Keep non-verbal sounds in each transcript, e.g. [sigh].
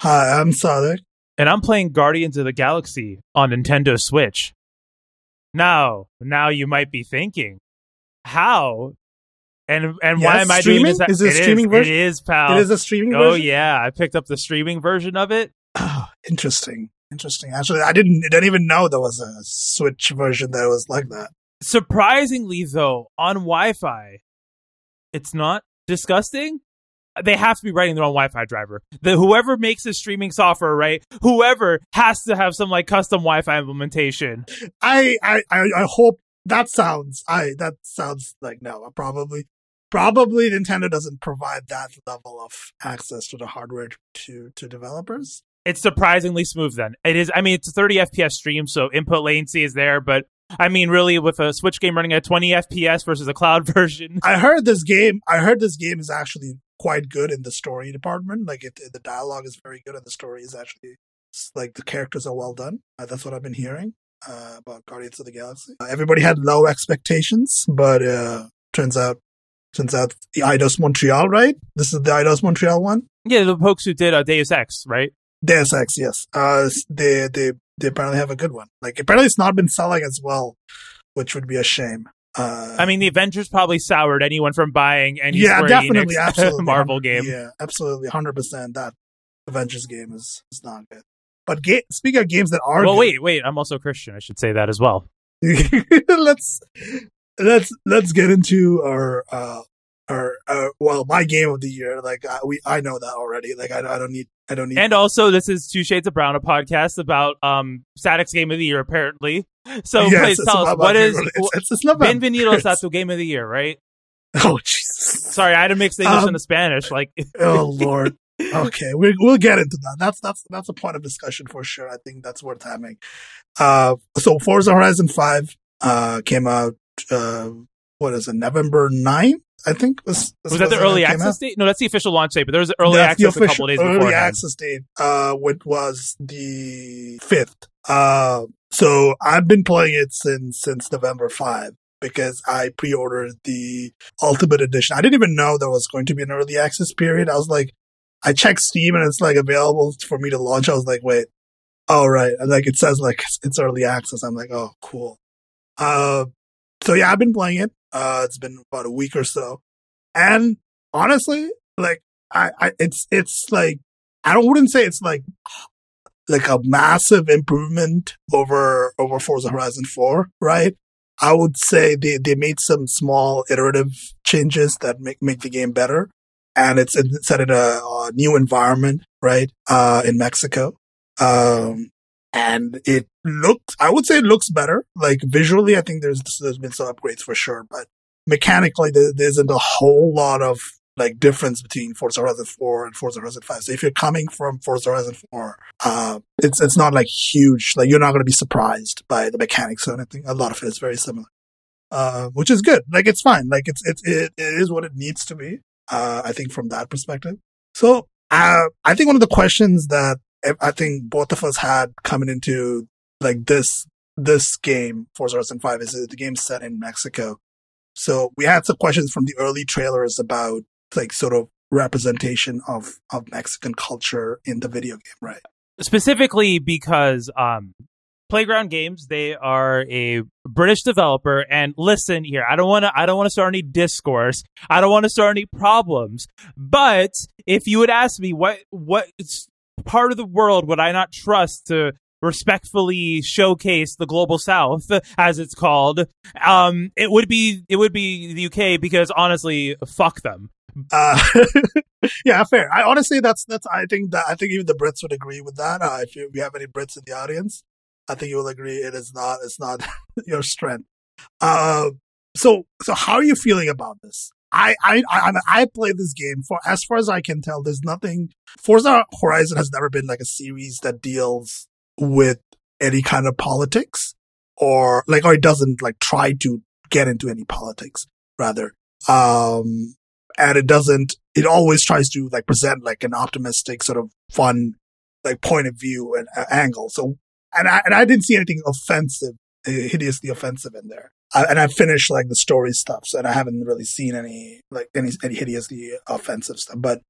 Hi, I'm Sadek. And I'm playing Guardians of the Galaxy on Nintendo Switch. Now, now you might be thinking, how and and Yes, why am I streaming? doing this? Is it a streaming is, version? It is, pal. It is a streaming oh version. yeah, I picked up the streaming version of it. Oh, [sighs] interesting. Interesting. Actually, I didn't. Didn't even know there was a Switch version that was like that. Surprisingly, though, on Wi-Fi, it's not disgusting. They have to be writing their own Wi-Fi driver. The whoever makes the streaming software, right? Whoever has to have some like custom Wi-Fi implementation. I, I, I, hope that sounds. I that sounds like no. Probably, probably Nintendo doesn't provide that level of access to the hardware to to developers. It's surprisingly smooth. Then it is. I mean, it's a 30 FPS stream, so input latency is there, but. I mean, really, with a Switch game running at 20 FPS versus a cloud [laughs] version, I heard this game. I heard this game is actually quite good in the story department. Like it, the dialogue is very good, and the story is actually like the characters are well done. Uh, that's what I've been hearing uh, about Guardians of the Galaxy. Uh, everybody had low expectations, but uh, turns out, turns out the Eidos Montreal, right? This is the Eidos Montreal one. yeah, the folks who did uh, Deus Ex, right? Deus Ex, yes. Uh, they they they apparently have a good one. Like apparently it's not been selling as well, which would be a shame. Uh, I mean, the Avengers probably soured anyone from buying any yeah, Square definitely, Enix [laughs] absolutely, Marvel game. Yeah, absolutely, hundred percent. That Avengers game is is not good. But ga- speaking of games that are Well, good, wait, wait. I'm also Christian. I should say that as well. [laughs] let's let's let's get into our uh our uh, well my game of the year. Like I, we, I know that already. Like I, I don't need I don't need. And also, this is Two Shades of Brown, a podcast about um Sadek's Game of the Year, apparently. So Yes, please tell us what is It's, it's, [laughs] it's not about Bienvenidos Chris. a tu Game of the Year, right? Oh Jesus! Sorry, I had to mix the English Um, and the Spanish. Like, [laughs] oh Lord. Okay, we, we'll get into that. That's that's that's a point of discussion for sure. I think that's worth having. Uh, so Forza Horizon Five uh came out. Uh, what is it? November 9th, I think was was that the early access out. date? No, that's the official launch date. But there was early That's access a couple official days before. early before. access date, uh, which was the fifth. Uh, so I've been playing it since since November five because I pre-ordered the Ultimate Edition. I didn't even know there was going to be an early access period. I was like, I checked Steam and it's like available for me to launch. I was like, wait, oh right, and like it says like it's, it's early access. I'm like, oh cool. Uh, so yeah, I've been playing it. Uh, it's been about a week or so, and honestly, like I, I it's it's like I don't wouldn't say it's like like a massive improvement over over Forza Horizon 4, right? I would say they, they made some small iterative changes that make make the game better, and it's, it's set in a, a new environment, right? Uh, in Mexico, um, and it looks I would say it looks better. Like visually, I think there's there's been some upgrades for sure, but mechanically, there, there isn't a whole lot of like difference between Forza Horizon 4 and Forza Horizon 5. So if you're coming from Forza Horizon 4, uh, it's it's not like huge. Like you're not going to be surprised by the mechanics or anything. A lot of it is very similar, uh, which is good. Like it's fine. Like it's it's it, it is what it needs to be. Uh, I think from that perspective. So uh, I think one of the questions that I think both of us had coming into like this this game, Forza Horizon 5, is the game set in Mexico. So we had some questions from the early trailers about like sort of representation of of Mexican culture in the video game, right? specifically because um playground games they are a british developer and listen here i don't want to i don't want to start any discourse i don't want to start any problems but if you would ask me what what part of the world would i not trust to respectfully showcase the global south as it's called um it would be it would be the uk because honestly fuck them Uh, [laughs] yeah, fair. I honestly, that's that's. I think that I think even the Brits would agree with that. Uh, if you, we have any Brits in the audience, I think you will agree it is not. It's not [laughs] your strength. Uh, so so how are you feeling about this? I I I I played this game for as far as I can tell. There's nothing. Forza Horizon has never been like a series that deals with any kind of politics or like or it doesn't like try to get into any politics rather. Um, and it doesn't it always tries to like present like an optimistic sort of fun like point of view and uh, angle so and I, and I didn't see anything offensive uh, hideously offensive in there I, and I finished like the story stuff so and I haven't really seen any like any any hideously offensive stuff but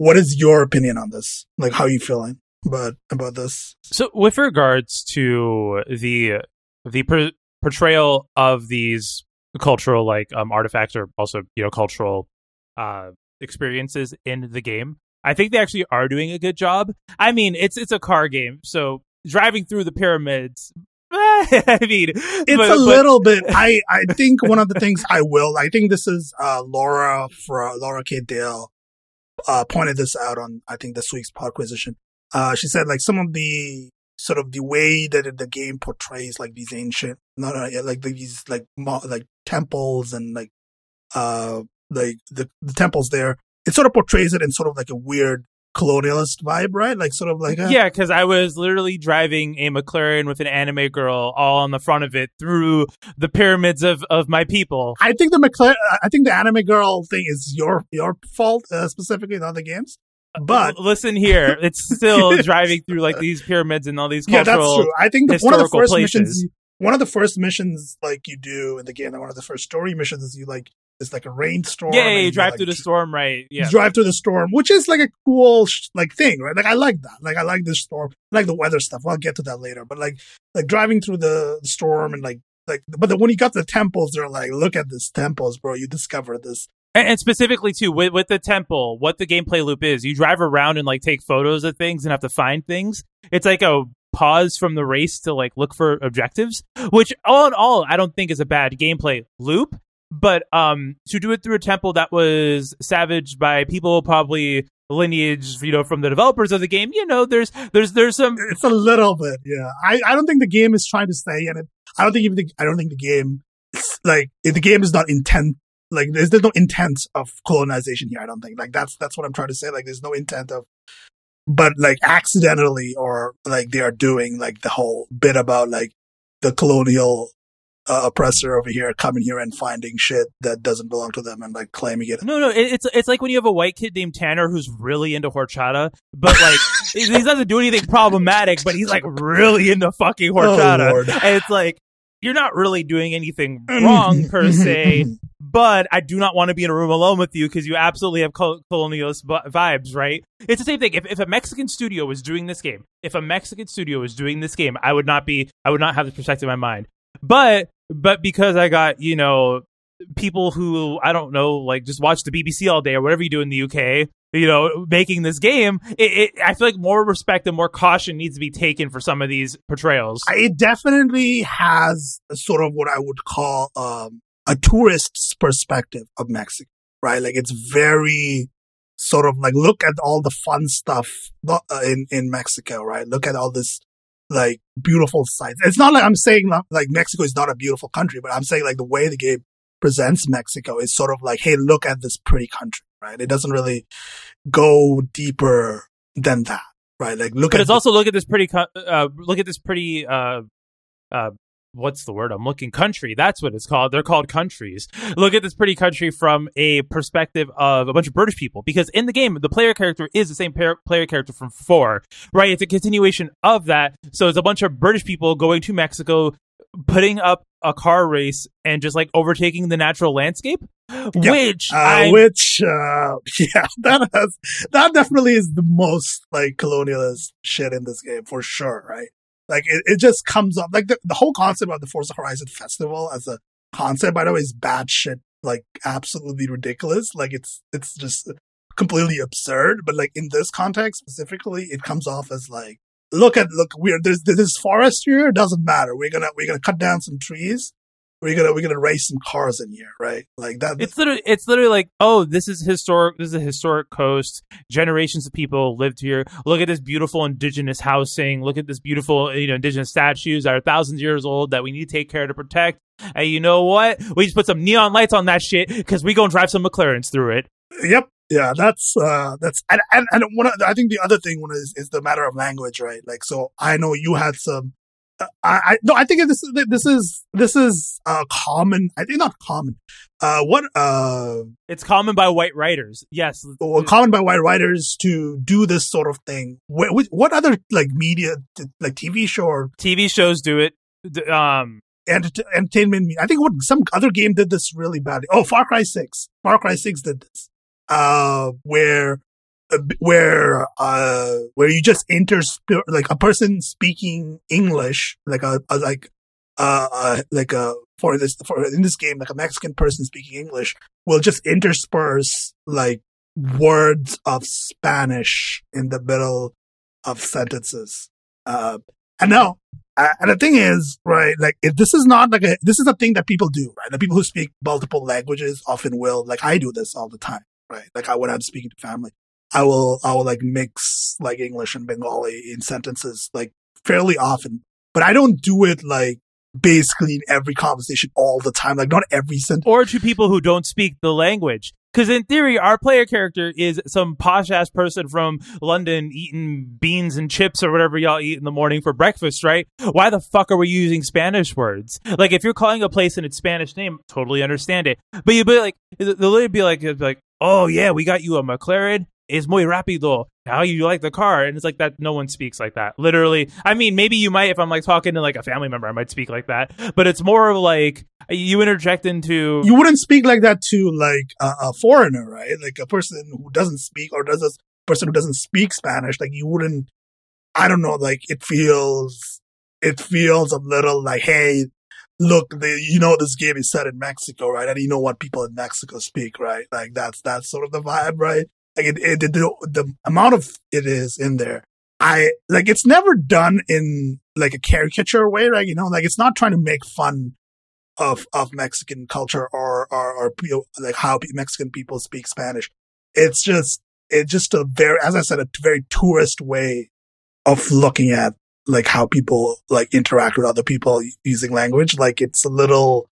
what is your opinion on this? Like, how are you feeling about about this? So, with regards to the the per- portrayal of these cultural like um, artifacts or also you know cultural uh, experiences in the game, I think they actually are doing a good job. I mean, it's it's a car game, so driving through the pyramids. [laughs] I mean, it's but, a little [laughs] bit. I I think one of the things I will. I think this is uh, Laura for Laura K Dale uh, pointed this out on I think this week's Podquisition. Uh, she said like some of the sort of the way that the game portrays like these ancient, not uh, like these like like temples and like uh like the, the temples there. It sort of portrays it in sort of like a weird colonialist vibe, right? Like sort of like a- yeah, because I was literally driving a McLaren with an anime girl all on the front of it through the pyramids of of my people. I think the McLaren, I think the anime girl thing is your your fault uh, specifically, not the games. But listen here, [laughs] it's still driving through like these pyramids and all these cultural. Yeah, that's true. I think the, one of the first places. missions, one of the first missions like you do in the game, one of the first story missions is you like it's like a rainstorm. Yeah, you drive like, through the storm, right? Yeah, drive through the storm, which is like a cool like thing, right? Like I like that. Like I like the storm, I like the weather stuff. I'll get to that later. But like like driving through the storm and like like, but then when you got the temples, they're like, look at this temples, bro. You discover this. And, and specifically too with with the temple, what the gameplay loop is, you drive around and like take photos of things and have to find things. It's like a pause from the race to like look for objectives, which all in all, I don't think is a bad gameplay loop. But um to do it through a temple that was savaged by people probably lineage you know from the developers of the game you know there's there's there's some it's a little bit yeah. I i don't think the game is trying to say and i don't think even the, i don't think the game like the game is not intent like there's, there's no intent of colonization here i don't think like that's that's what i'm trying to say like there's no intent of but like accidentally or like they are doing like the whole bit about like the colonial uh, oppressor over here coming here and finding shit that doesn't belong to them and like claiming it. No, no, it's it's like when you have a white kid named Tanner who's really into horchata, but like [laughs] he doesn't do anything problematic, but he's like really into fucking horchata, oh, and it's like you're not really doing anything [clears throat] wrong per se. [laughs] But I do not want to be in a room alone with you because you absolutely have colonialist vibes, right? It's the same thing. If, if a Mexican studio was doing this game, if a Mexican studio was doing this game, I would not be, I would not have this perspective in my mind. But but because I got, you know, people who I don't know, like just watch the BBC all day or whatever you do in the UK, you know, making this game, it, it, I feel like more respect and more caution needs to be taken for some of these portrayals. It definitely has sort of what I would call um, a tourist's perspective of Mexico, right? Like it's very sort of like look at all the fun stuff uh, in in Mexico, right? Look at all this like beautiful sights. It's not like I'm saying like Mexico is not a beautiful country, but I'm saying like the way the game presents Mexico is sort of like, hey, look at this pretty country, right? It doesn't really go deeper than that, right? Like look but at it's also look at this pretty uh, look at this pretty uh, uh, what's the word? I'm looking country. That's what it's called. They're called countries. Look at this pretty country from a perspective of a bunch of British people because in the game the player character is the same player character from 4 right? It's a continuation of that. So it's a bunch of British people going to Mexico putting up a car race and just like overtaking the natural landscape which uh, which uh, [laughs] yeah that has that definitely is the most like colonialist shit in this game for sure right like it, it just comes up like the, the whole concept of the Forza Horizon Festival as a concept, by the way, is bad shit. Like absolutely ridiculous. Like it's it's just completely absurd. But like in this context specifically, it comes off as like, look at look, we're there's this forest here. It doesn't matter. We're gonna we're gonna cut down some trees we're gonna we're gonna race some cars in here, right? Like that. It's literally it's literally like, oh, this is historic. This is a historic coast. Generations of people lived here. Look at this beautiful indigenous housing. Look at this beautiful you know indigenous statues that are thousands of years old that we need to take care to protect. And you know what? We just put some neon lights on that shit because we gonna drive some McLarens through it. Yep. Yeah, that's uh that's and and, and one of, I think the other thing one is is the matter of language, right? Like so I know you had some I, I no, I think this is this is this is uh common. I think not common. Uh, what uh, it's common by white writers. Yes, well, common by white writers to do this sort of thing. What, what other like media, like TV show or TV shows do it? Um, Ent- entertainment. I think what some other game did this really badly. Oh, Far Cry Six. Far Cry Six did this. Uh, where where uh where you just intersper like a person speaking English, like a, a like uh, uh like a for this for in this game, like a Mexican person speaking English will just intersperse like words of Spanish in the middle of sentences. Uh, and now, uh, and the thing is, right, like if this is not like a, this is a thing that people do, right? The people who speak multiple languages often will, like I do this all the time, right? Like I, when I'm speaking to family, I will, I will like mix like English and Bengali in sentences like fairly often, but I don't do it like basically in every conversation all the time. Like not every sentence. Or to people who don't speak the language. Because in theory, our player character is some posh ass person from London eating beans and chips or whatever y'all eat in the morning for breakfast, right? Why the fuck are we using Spanish words? Like, if you're calling a place in its Spanish name, totally understand it. But you'd be like, they'll literally be like, like, oh yeah, we got you a McLaren es muy rápido. How you like the car? And it's like that. No one speaks like that. Literally. I mean, maybe you might if I'm like talking to like a family member, I might speak like that. But it's more of like you interject into. You wouldn't speak like that to like a, a foreigner, right? Like a person who doesn't speak or does a person who doesn't speak Spanish. Like you wouldn't. I don't know. Like it feels. It feels a little like, hey, look, you know, this game is set in Mexico, right? And you know what people in Mexico speak, right? Like that's, that's sort of the vibe, right? Like it, it, the, the amount of it is in there. I like it's never done in like a caricature way, right? You know, like it's not trying to make fun of of Mexican culture or or, or like how Mexican people speak Spanish. It's just it's just a very, as I said, a very tourist way of looking at like how people like interact with other people using language. Like it's a little,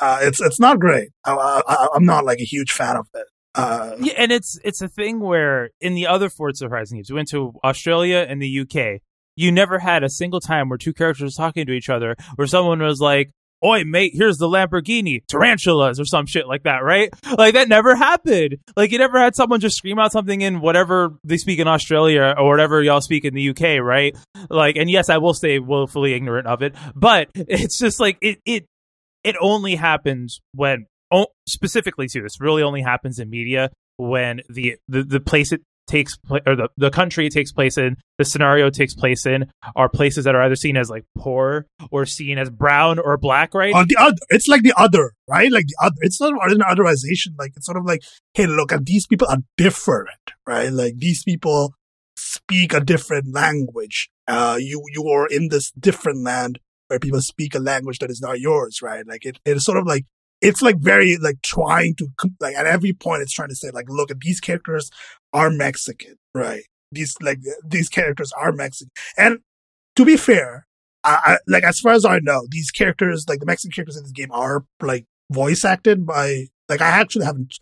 uh, it's it's not great. I, I, I'm not like a huge fan of it. Uh, yeah, and it's it's a thing where in the other Forza Horizon games, we went to Australia and the UK. You never had a single time where two characters talking to each other, where someone was like, "Oi, mate, here's the Lamborghini, tarantulas," or some shit like that, right? Like that never happened. Like you never had someone just scream out something in whatever they speak in Australia or whatever y'all speak in the UK, right? Like, and yes, I will stay willfully ignorant of it, but it's just like it it it only happens when specifically too, this really only happens in media when the the, the place it takes place or the, the country it takes place in the scenario takes place in are places that are either seen as like poor or seen as brown or black right? On the other it's like the other right? Like the other it's not an otherization like it's sort of like hey look at these people are different right? Like these people speak a different language. Uh you you are in this different land where people speak a language that is not yours right? Like it, it's sort of like it's like very like trying to like at every point it's trying to say like look at these characters are Mexican, right? These like these characters are Mexican, and to be fair, I, I, like as far as I know, these characters like the Mexican characters in this game are like voice acted by like I actually haven't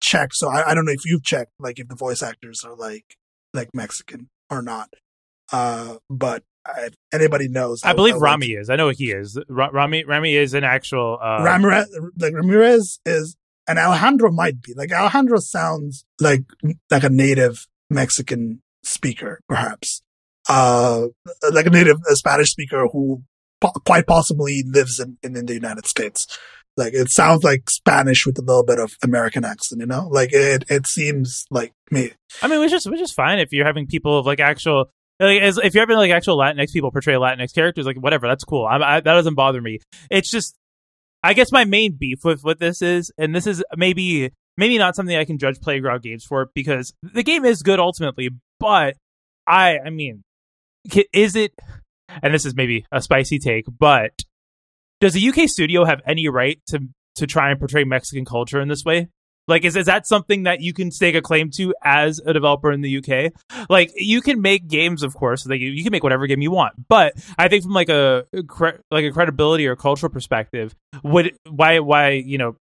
checked, so I, I don't know if you've checked like if the voice actors are like like Mexican or not. Uh, but if anybody knows. I, I believe I Rami is. I know he is. Rami Rami is an actual. Uh, Ramirez, like Ramirez is, and Alejandro might be. Like Alejandro sounds like like a native Mexican speaker, perhaps. Uh, like a native a Spanish speaker who po- quite possibly lives in, in, in the United States. Like it sounds like Spanish with a little bit of American accent, you know. Like it, it seems like me. I mean, which is which is fine if you're having people of like actual like, as, if you're having like actual Latinx people portray Latinx characters, like whatever, that's cool. I, I, that doesn't bother me. It's just, I guess my main beef with what this is, and this is maybe maybe not something I can judge Playground Games for because the game is good ultimately, but I, I mean, is it? And this is maybe a spicy take, but does the UK studio have any right to to try and portray Mexican culture in this way? Like, is, is that something that you can stake a claim to as a developer in the UK? Like, you can make games, of course, like you, can make whatever game you want. But I think from like a like a credibility or cultural perspective, would why why you know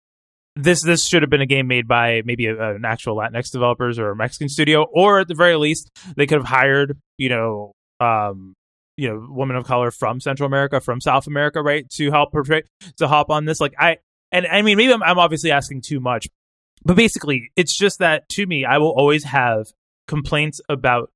this this should have been a game made by maybe a, an actual Latinx developers or a Mexican studio, or at the very least, they could have hired you know um you know women of color from Central America, from South America, right, to help portray to hop on this. Like I and I mean maybe I'm, I'm obviously asking too much, but basically, it's just that to me, I will always have complaints about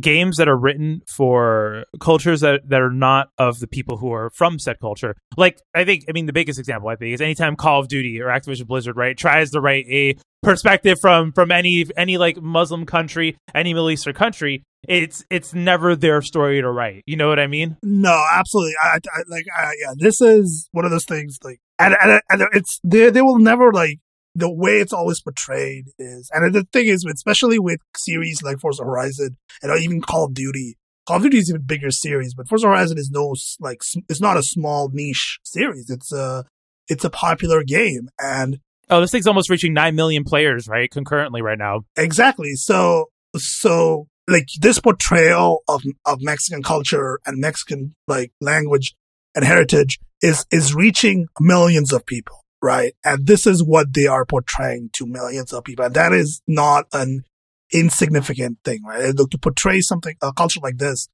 games that are written for cultures that, that are not of the people who are from said culture. Like, I think, I mean, the biggest example, I think, is anytime Call of Duty or Activision Blizzard, right, tries to write a perspective from from any any like Muslim country, any Middle Eastern country, it's it's never their story to write. You know what I mean? No, absolutely. I, I like, I, yeah, this is one of those things. Like, and, and, and it's they they will never like the way it's always portrayed is, and the thing is, especially with series like Forza Horizon and even Call of Duty. Call of Duty is even bigger series, but Forza Horizon is no like it's not a small niche series. It's a it's a popular game, and oh, this thing's almost reaching nine million players right concurrently right now. Exactly. So so like this portrayal of of Mexican culture and Mexican like language and heritage is is reaching millions of people, right? And this is what they are portraying to millions of people, and that is not an insignificant thing, right? To portray something a culture like this,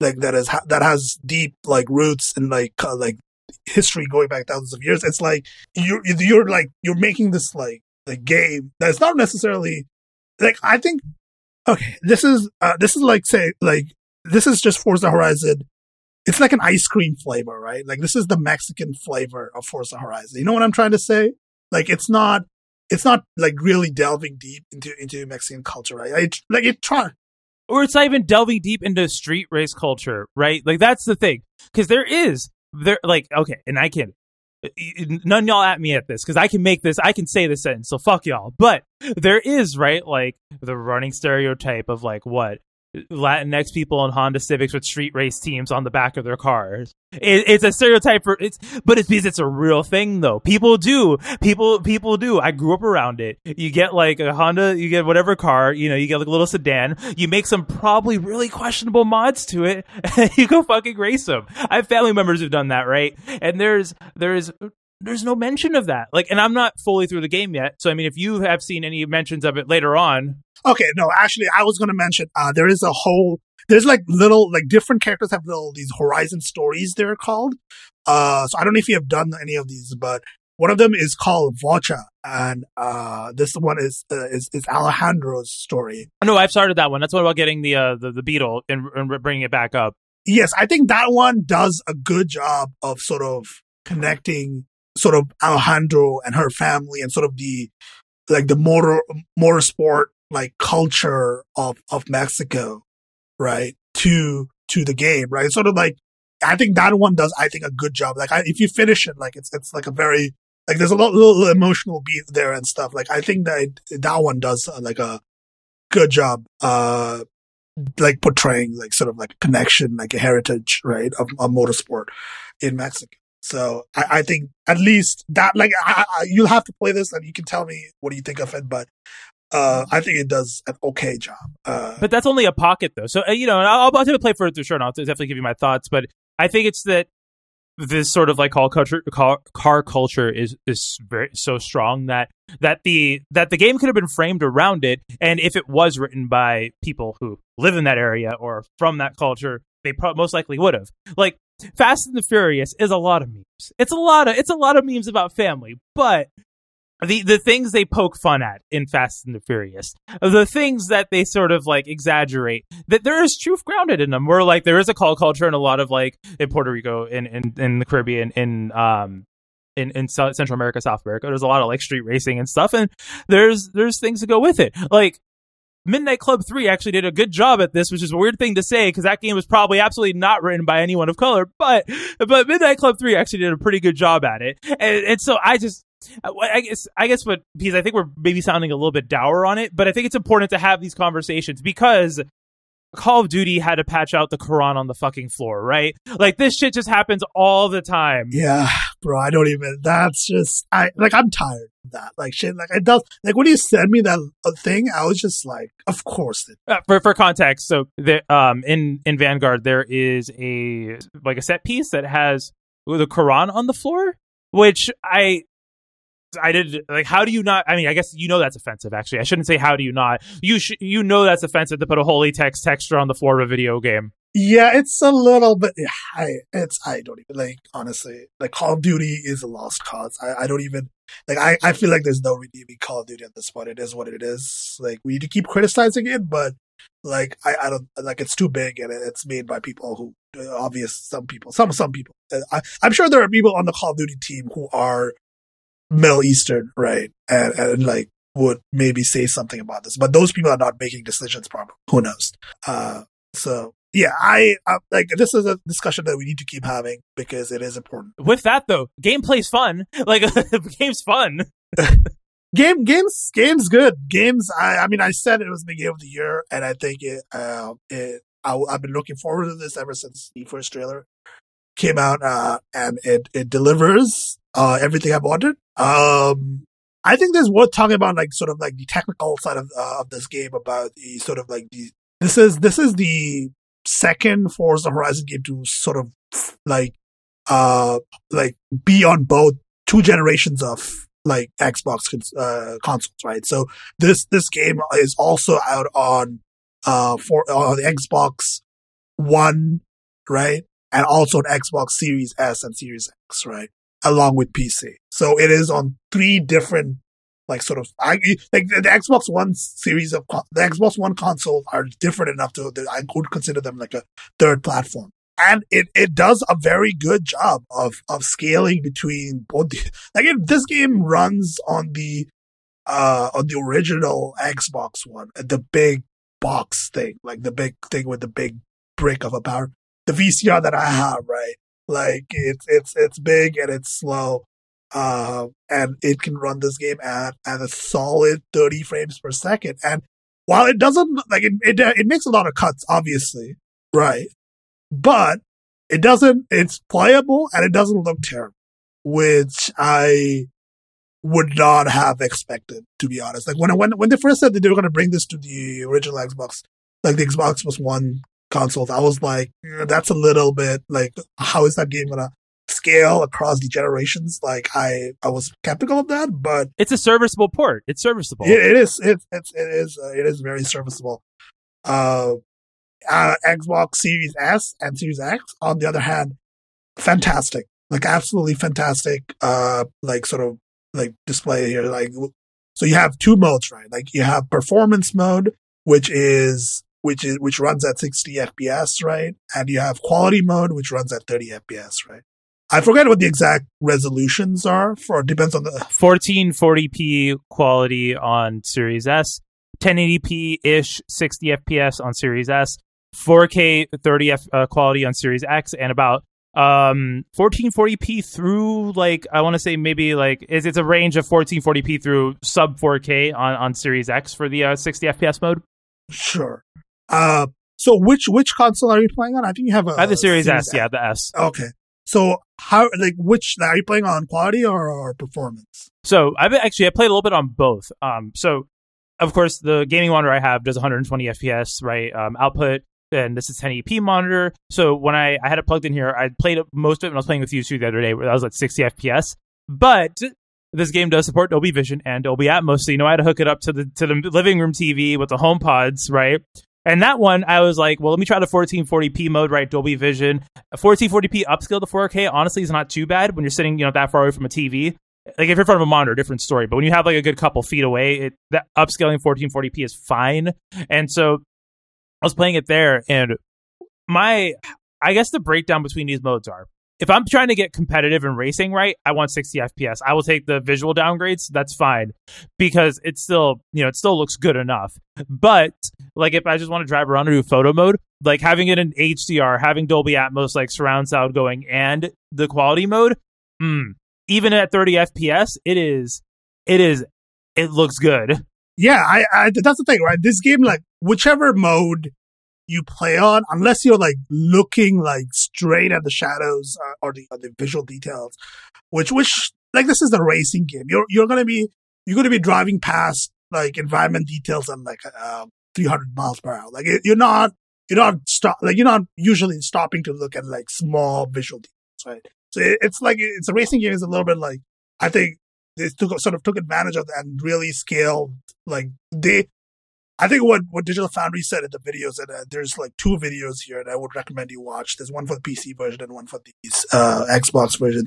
like that is that has deep like roots and like uh, like history going back thousands of years. It's like you're you're like you're making this like the game that's not necessarily like I think okay, this is uh, this is like say like this is just Forza Horizon. It's like an ice cream flavor, right? Like this is the Mexican flavor of Forza Horizon. You know what I'm trying to say? Like it's not it's not like really delving deep into into Mexican culture, right? It, like it try or it's not even delving deep into street race culture, right? Like that's the thing, because there is there like okay, and I can none y'all at me at this because I can make this, I can say this sentence, so fuck y'all. But there is right like the running stereotype of like what Latinx people in Honda Civics with street race teams on the back of their cars. It, it's a stereotype for it's, but it's because it's a real thing though. People do, people, people do. I grew up around it. You get like a Honda, you get whatever car, you know, you get like a little sedan. You make some probably really questionable mods to it, and [laughs] you go fucking race them. I have family members who've done that, right? And there's there's there's no mention of that. Like, and I'm not fully through the game yet. So, I mean, if you have seen any mentions of it later on. Okay, no, actually, I was going to mention, uh, there is a whole, there's like little, like different characters have little, these Horizon stories, they're called. Uh, so I don't know if you have done any of these, but one of them is called Vocho, and uh, this one is, uh, is is Alejandro's story. No, I've started that one. That's one about getting the uh, the, the beetle and, and bringing it back up. Yes, I think that one does a good job of sort of connecting sort of Alejandro and her family and sort of the like the motor motorsport like culture of of Mexico, right? To to the game, right? Sort of like I think that one does I think a good job. Like I, if you finish it, like it's it's like a very like there's a lot, little emotional beat there and stuff. Like I think that that one does uh, like a good job, uh, like portraying like sort of like connection, like a heritage, right, of, of motorsport in Mexico. So I, I, think at least that, like, I, I, you'll have to play this and you can tell me what do you think of it. But uh, I think it does an okay job. Uh, but that's only a pocket, though. So uh, you know, I'll, I'll have to play further sure, and I'll definitely give you my thoughts. But I think it's that this sort of like car culture, car, car culture is is very so strong that that the that the game could have been framed around it, and if it was written by people who live in that area or from that culture, they pro- most likely would have. Like Fast and the Furious is a lot of memes. It's a lot of it's a lot of memes about family, but the the things they poke fun at in Fast and the Furious, the things that they sort of like exaggerate, that there is truth grounded in them. Where like there is a call culture and a lot of like in Puerto Rico, in in, in the Caribbean, in um in, in Central America, South America. There's a lot of like street racing and stuff, and there's there's things to go with it. Like Midnight Club 3 actually did a good job at this, which is a weird thing to say because that game was probably absolutely not written by anyone of color, but, but Midnight Club 3 actually did a pretty good job at it. And, and so I just, I guess, I guess what, because I think we're maybe sounding a little bit dour on it, but I think it's important to have these conversations because Call of Duty had to patch out the Quran on the fucking floor, right? Like this shit just happens all the time. Yeah, bro. I don't even. That's just. I like. I'm tired of that. Like shit. Like it does. Like when you sent me that thing, I was just like, of course. Uh, for for context, so the um in in Vanguard there is a like a set piece that has the Quran on the floor, which I I did like how do you not I mean I guess you know that's offensive actually. I shouldn't say how do you not. You sh- you know that's offensive to put a holy text texture on the floor of a video game. Yeah, it's a little bit I it's I don't even like honestly. Like Call of Duty is a lost cause. I, I don't even like I, I feel like there's no redeeming Call of Duty at this point. It is what it is. Like we need to keep criticizing it, but Like I, I don't like it's too big and it's made by people who uh, obvious some people some some people. Uh, I, I'm sure there are people on the Call of Duty team who are Middle Eastern, right? And and like would maybe say something about this, but those people are not making decisions properly. Who knows? Uh, so yeah, I, I like this is a discussion that we need to keep having because it is important. With that though, gameplay's fun. [laughs] Like [laughs] game's fun. [laughs] game games games good games. I I mean I said it was the game of the year, and I think it uh, it I, have been looking forward to this ever since the first trailer came out, uh, and it it delivers uh, everything I've wanted. Um, I think there's worth talking about, like sort of like the technical side of uh, of this game about the sort of like the this is this is the second Forza Horizon game to sort of like uh like be on both two generations of like Xbox uh, consoles, right? So this this game is also out on uh for on the Xbox One, right, and also on Xbox Series S and Series X, right, along with PC. So it is on three different like sort of I like the, the, Xbox One series of the Xbox One consoles are different enough to that I could consider them like a third platform. And it, it does a very good job of of scaling between both. The, like if this game runs on the uh on the original Xbox One, the big box thing, like the big thing with the big brick of a power, the VCR that I have, right? Like it's it's it's big and it's slow uh, and it can run this game at, at a solid 30 frames per second. And while it doesn't, like, it, it, it makes a lot of cuts, obviously, right? But it doesn't, it's playable and it doesn't look terrible, which I would not have expected, to be honest. Like, when, when, when they first said that they were going to bring this to the original Xbox, like the Xbox was one consoles, I was like, that's a little bit like, how is that game gonna scale across the generations. Like I, I was skeptical of that, but it's a serviceable port. It's serviceable. it, it is. It, it's, it is. Uh, it is very serviceable. Uh, uh, Xbox Series S and Series X, on the other hand, fantastic. Like absolutely fantastic. Uh, like sort of like display here. Like so, you have two modes, right? Like you have performance mode, which is which is which runs at 60 FPS, right? And you have quality mode, which runs at 30 FPS, right? I forget what the exact resolutions are for. It depends on the [laughs] 1440p quality on Series S, 1080p ish 60 FPS on Series S, 4K 30 F uh, quality on Series X, and about um 1440p through like I want to say maybe like is it's a range of 1440p through sub 4K on on Series X for the uh, 60 FPS mode. Sure. Uh, so which which console are you playing on? I think you have a. I have the Series, Series S, S, yeah, the S. Okay. So how like which are you playing on quality or, or performance? So I've actually I played a little bit on both. Um, so of course the gaming monitor I have does 120 FPS right um, output, and this is 1080p monitor. So when I I had it plugged in here, I played most of it when I was playing with you two the other day, where I was at 60 FPS. But this game does support Dolby Vision and Dolby Atmos, so you know I had to hook it up to the to the living room TV with the Home Pods, right? And that one, I was like, well, let me try the 1440p mode, right? Dolby Vision. 1440p upscale to 4K, honestly, is not too bad when you're sitting, you know, that far away from a TV. Like if you're in front of a monitor, different story. But when you have like a good couple feet away, it, that upscaling 1440p is fine. And so I was playing it there, and my, I guess the breakdown between these modes are if I'm trying to get competitive in racing, right, I want 60 FPS. I will take the visual downgrades. That's fine because it still, you know, it still looks good enough. But like if I just want to drive around and do photo mode, like having it in HDR, having Dolby Atmos, like surround sound going, and the quality mode, mm, even at 30 FPS, it is, it is, it looks good. Yeah, I, I that's the thing, right? This game, like whichever mode you play on unless you're like looking like straight at the shadows uh, or the, or the visual details which which like this is a racing game. You're you're gonna be you're gonna be driving past like environment details and like uh, 300 miles per hour. Like you're not you're not stop like you're not usually stopping to look at like small visual details right? So it's like it's a racing game is a little bit like i think they took sort of took advantage of that and really scaled like they I think what, what Digital Foundry said in the videos that uh, there's like two videos here that I would recommend you watch. There's one for the PC version and one for the uh, Xbox version.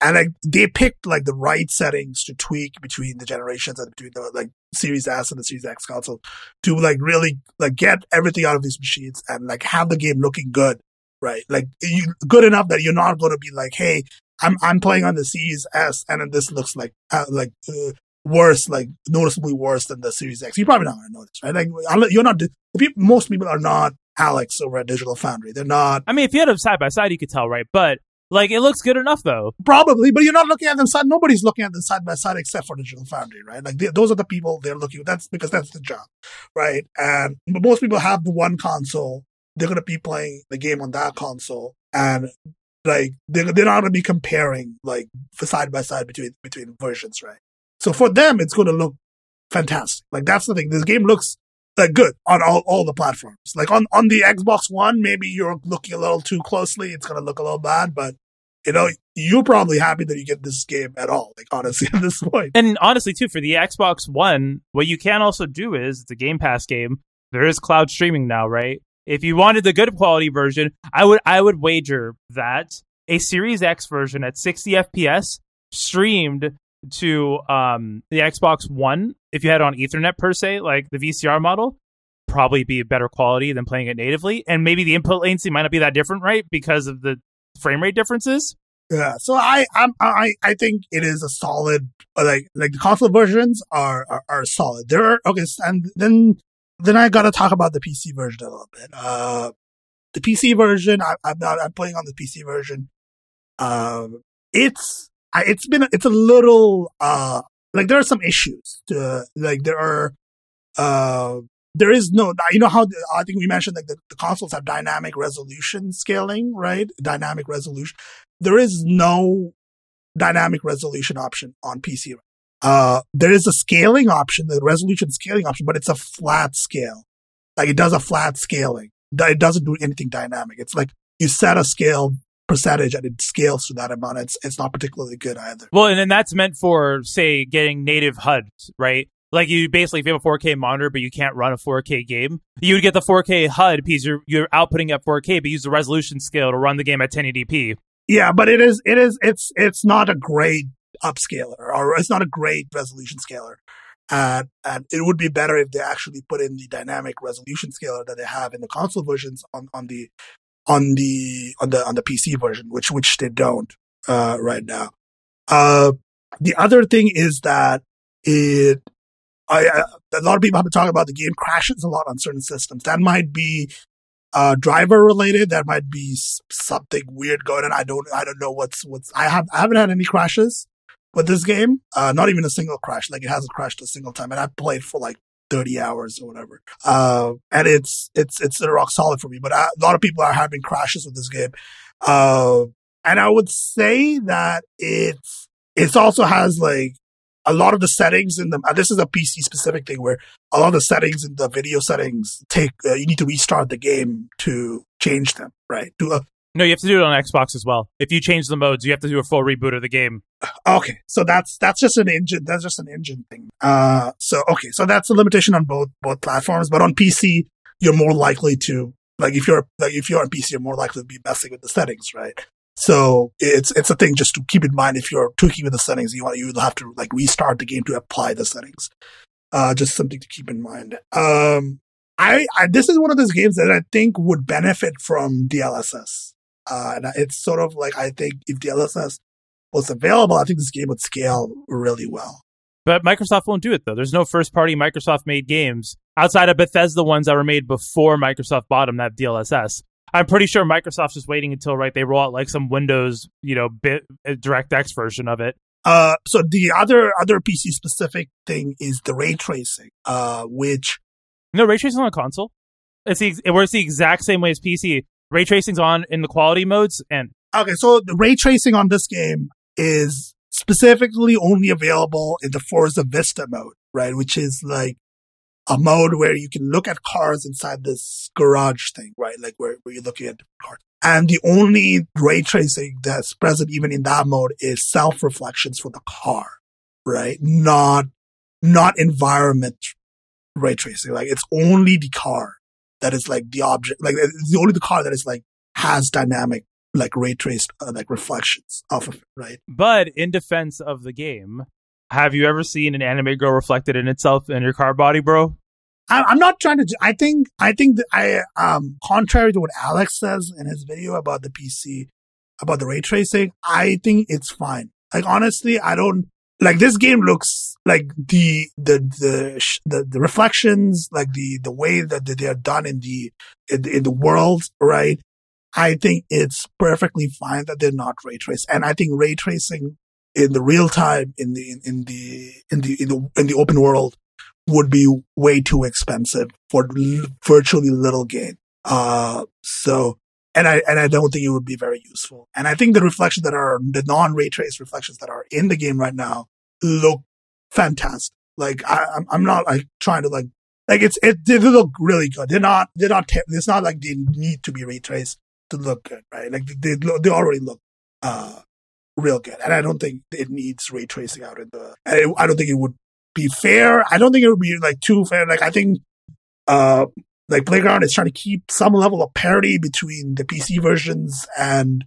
and like they picked like the right settings to tweak between the generations and between the like Series S and the Series X console to like really like get everything out of these machines and like have the game looking good, right? Like you good enough that you're not going to be like, hey, I'm I'm playing on the Series S and then this looks like uh, like uh, worse, like noticeably worse than the Series X. You're probably not going to notice, right? Like you're not. People, most people are not Alex over at Digital Foundry. They're not. I mean, if you had them side by side, you could tell, right? But like, it looks good enough, though. Probably, but you're not looking at them side. Nobody's looking at them side by side except for Digital Foundry, right? Like they, those are the people they're looking. That's because that's the job, right? And but most people have the one console. They're gonna be playing the game on that console, and like they're, they're not gonna be comparing like side by side between between versions, right? So for them, it's gonna look fantastic. Like that's the thing. This game looks good on all, all the platforms. Like on, on the Xbox One, maybe you're looking a little too closely. It's going to look a little bad, but you know, you're probably happy that you get this game at all. Like honestly, [laughs] at this point. And honestly, too, for the Xbox One, what you can also do is it's a Game Pass game. There is cloud streaming now, right? If you wanted the good quality version, I would I would wager that a Series X version at 60 FPS streamed to um, the Xbox One, if you had it on Ethernet per se, like the VCR model, probably be better quality than playing it natively. And maybe the input latency might not be that different, right? Because of the frame rate differences. Yeah, so I I'm, I I think it is a solid like like the console versions are are, are solid. There are okay, and then then I got to talk about the PC version a little bit. Uh, the PC version, I, I'm not I'm playing on the PC version. Um, it's I, it's been it's a little uh like there are some issues. To, like there are uh there is no you know how the, I think we mentioned like the, the consoles have dynamic resolution scaling, right? Dynamic resolution. There is no dynamic resolution option on PC. Uh, there is a scaling option, the resolution scaling option, but it's a flat scale. Like it does a flat scaling. It doesn't do anything dynamic. It's like you set a scale percentage and it scales to that amount. It's it's not particularly good either. Well, and then that's meant for say getting native HUDs, right? Like you basically if you have a 4K monitor but you can't run a 4K game, you would get the 4K HUD because you're you're outputting at 4K, but use the resolution scale to run the game at 1080p. Yeah, but it is it is it's it's not a great upscaler or it's not a great resolution scaler. And, and it would be better if they actually put in the dynamic resolution scaler that they have in the console versions on, on the on the on the on the PC version, which which they don't uh, right now. Uh, the other thing is that it, I, I, a lot of people have been talking about the game crashes a lot on certain systems. That might be uh, driver related. That might be something weird going on. I don't I don't know what's what's. I have I haven't had any crashes with this game. Uh, not even a single crash. Like it hasn't crashed a single time, and I've played for like 30 hours or whatever. Uh, and it's, it's, it's a rock solid for me, but I, a lot of people are having crashes with this game. Uh, and I would say that it's, it also has like a lot of the settings in the, this is a PC specific thing where a lot of the settings in the video settings take, uh, you need to restart the game to change them, right? To, uh, no, you have to do it on Xbox as well. If you change the modes, you have to do a full reboot of the game. Okay, so that's that's just an engine. That's just an engine thing. Uh, so okay, so that's a limitation on both both platforms. But on PC, you're more likely to like if you're like if you're on PC, you're more likely to be messing with the settings, right? So it's it's a thing just to keep in mind if you're tweaking with the settings, you want you'll have to like restart the game to apply the settings. Uh, just something to keep in mind. Um, I, I this is one of those games that I think would benefit from DLSS. Uh, and it's sort of like I think if DLSS was available, I think this game would scale really well. But Microsoft won't do it though. There's no first party Microsoft made games outside of Bethesda ones that were made before Microsoft bought them that have DLSS. I'm pretty sure Microsoft's just waiting until right they roll out like some Windows, you know, bit uh, DirectX version of it. Uh, so the other other PC specific thing is the ray tracing, uh, which no ray tracing on a console. It's the, it works the exact same way as PC ray tracing's on in the quality modes and okay so the ray tracing on this game is specifically only available in the forza vista mode right? Which is like a mode where you can look at cars inside this garage thing right? Like where, where you're looking at cars. And the only ray tracing that's present even in that mode is self reflections for the car right? Not not environment ray tracing. Like it's only the car that is like the object, like the only the car that is like has dynamic like ray traced uh, like reflections off of it, right? But in defense of the game, have you ever seen an anime girl reflected in itself in your car body, bro? I, am not trying to. I think. I think that I um contrary to what Alex says in his video about the PC, about the ray tracing. I think it's fine. Like honestly, I don't like this game looks like the the the the, the reflections, like the the way that they are done in the in the, in the world, right? I think it's perfectly fine that they're not ray traced, and I think ray tracing in the real time in the in the in the in the in the open world would be way too expensive for virtually little gain. Uh, so, and I, and I don't think it would be very useful. And I think the reflections that are, the non-ray trace reflections that are in the game right now look fantastic. Like, I, I'm, not like trying to like, like it's, it, they look really good. They're not, they're not, it's not like they need to be ray traced to look good, right? Like they, they already look, uh, real good. And I don't think it needs ray tracing out in the, I don't think it would be fair. I don't think it would be like too fair. Like I think, uh, like Playground is trying to keep some level of parity between the PC versions and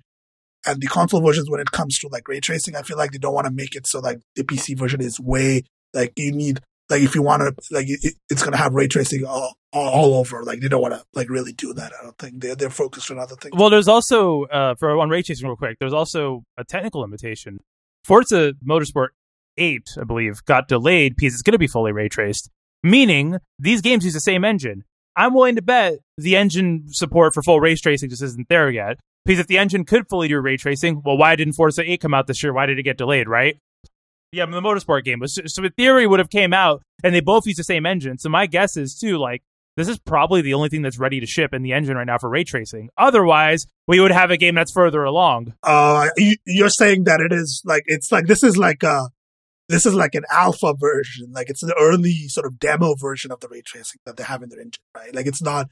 and the console versions when it comes to like ray tracing. I feel like they don't want to make it so like the PC version is way like you need like if you want to like it, it's gonna have ray tracing all, all, over. Like they don't want to like really do that. I don't think they're they're focused on other things. Well, there's also uh, for on ray tracing real quick. There's also a technical limitation. Forza Motorsport 8, I believe, got delayed because it's going to be fully ray traced, meaning these games use the same engine. I'm willing to bet the engine support for full ray tracing just isn't there yet. Because if the engine could fully do ray tracing, well, why didn't Forza 8 come out this year? Why did it get delayed, right? Yeah, the motorsport game. So, so in theory, would have came out, and they both use the same engine. So my guess is too, like this is probably the only thing that's ready to ship in the engine right now for ray tracing. Otherwise, we would have a game that's further along. Uh, you're saying that it is like it's like this is like a this is like an alpha version. Like it's an early sort of demo version of the ray tracing that they have in their engine, right? Like it's not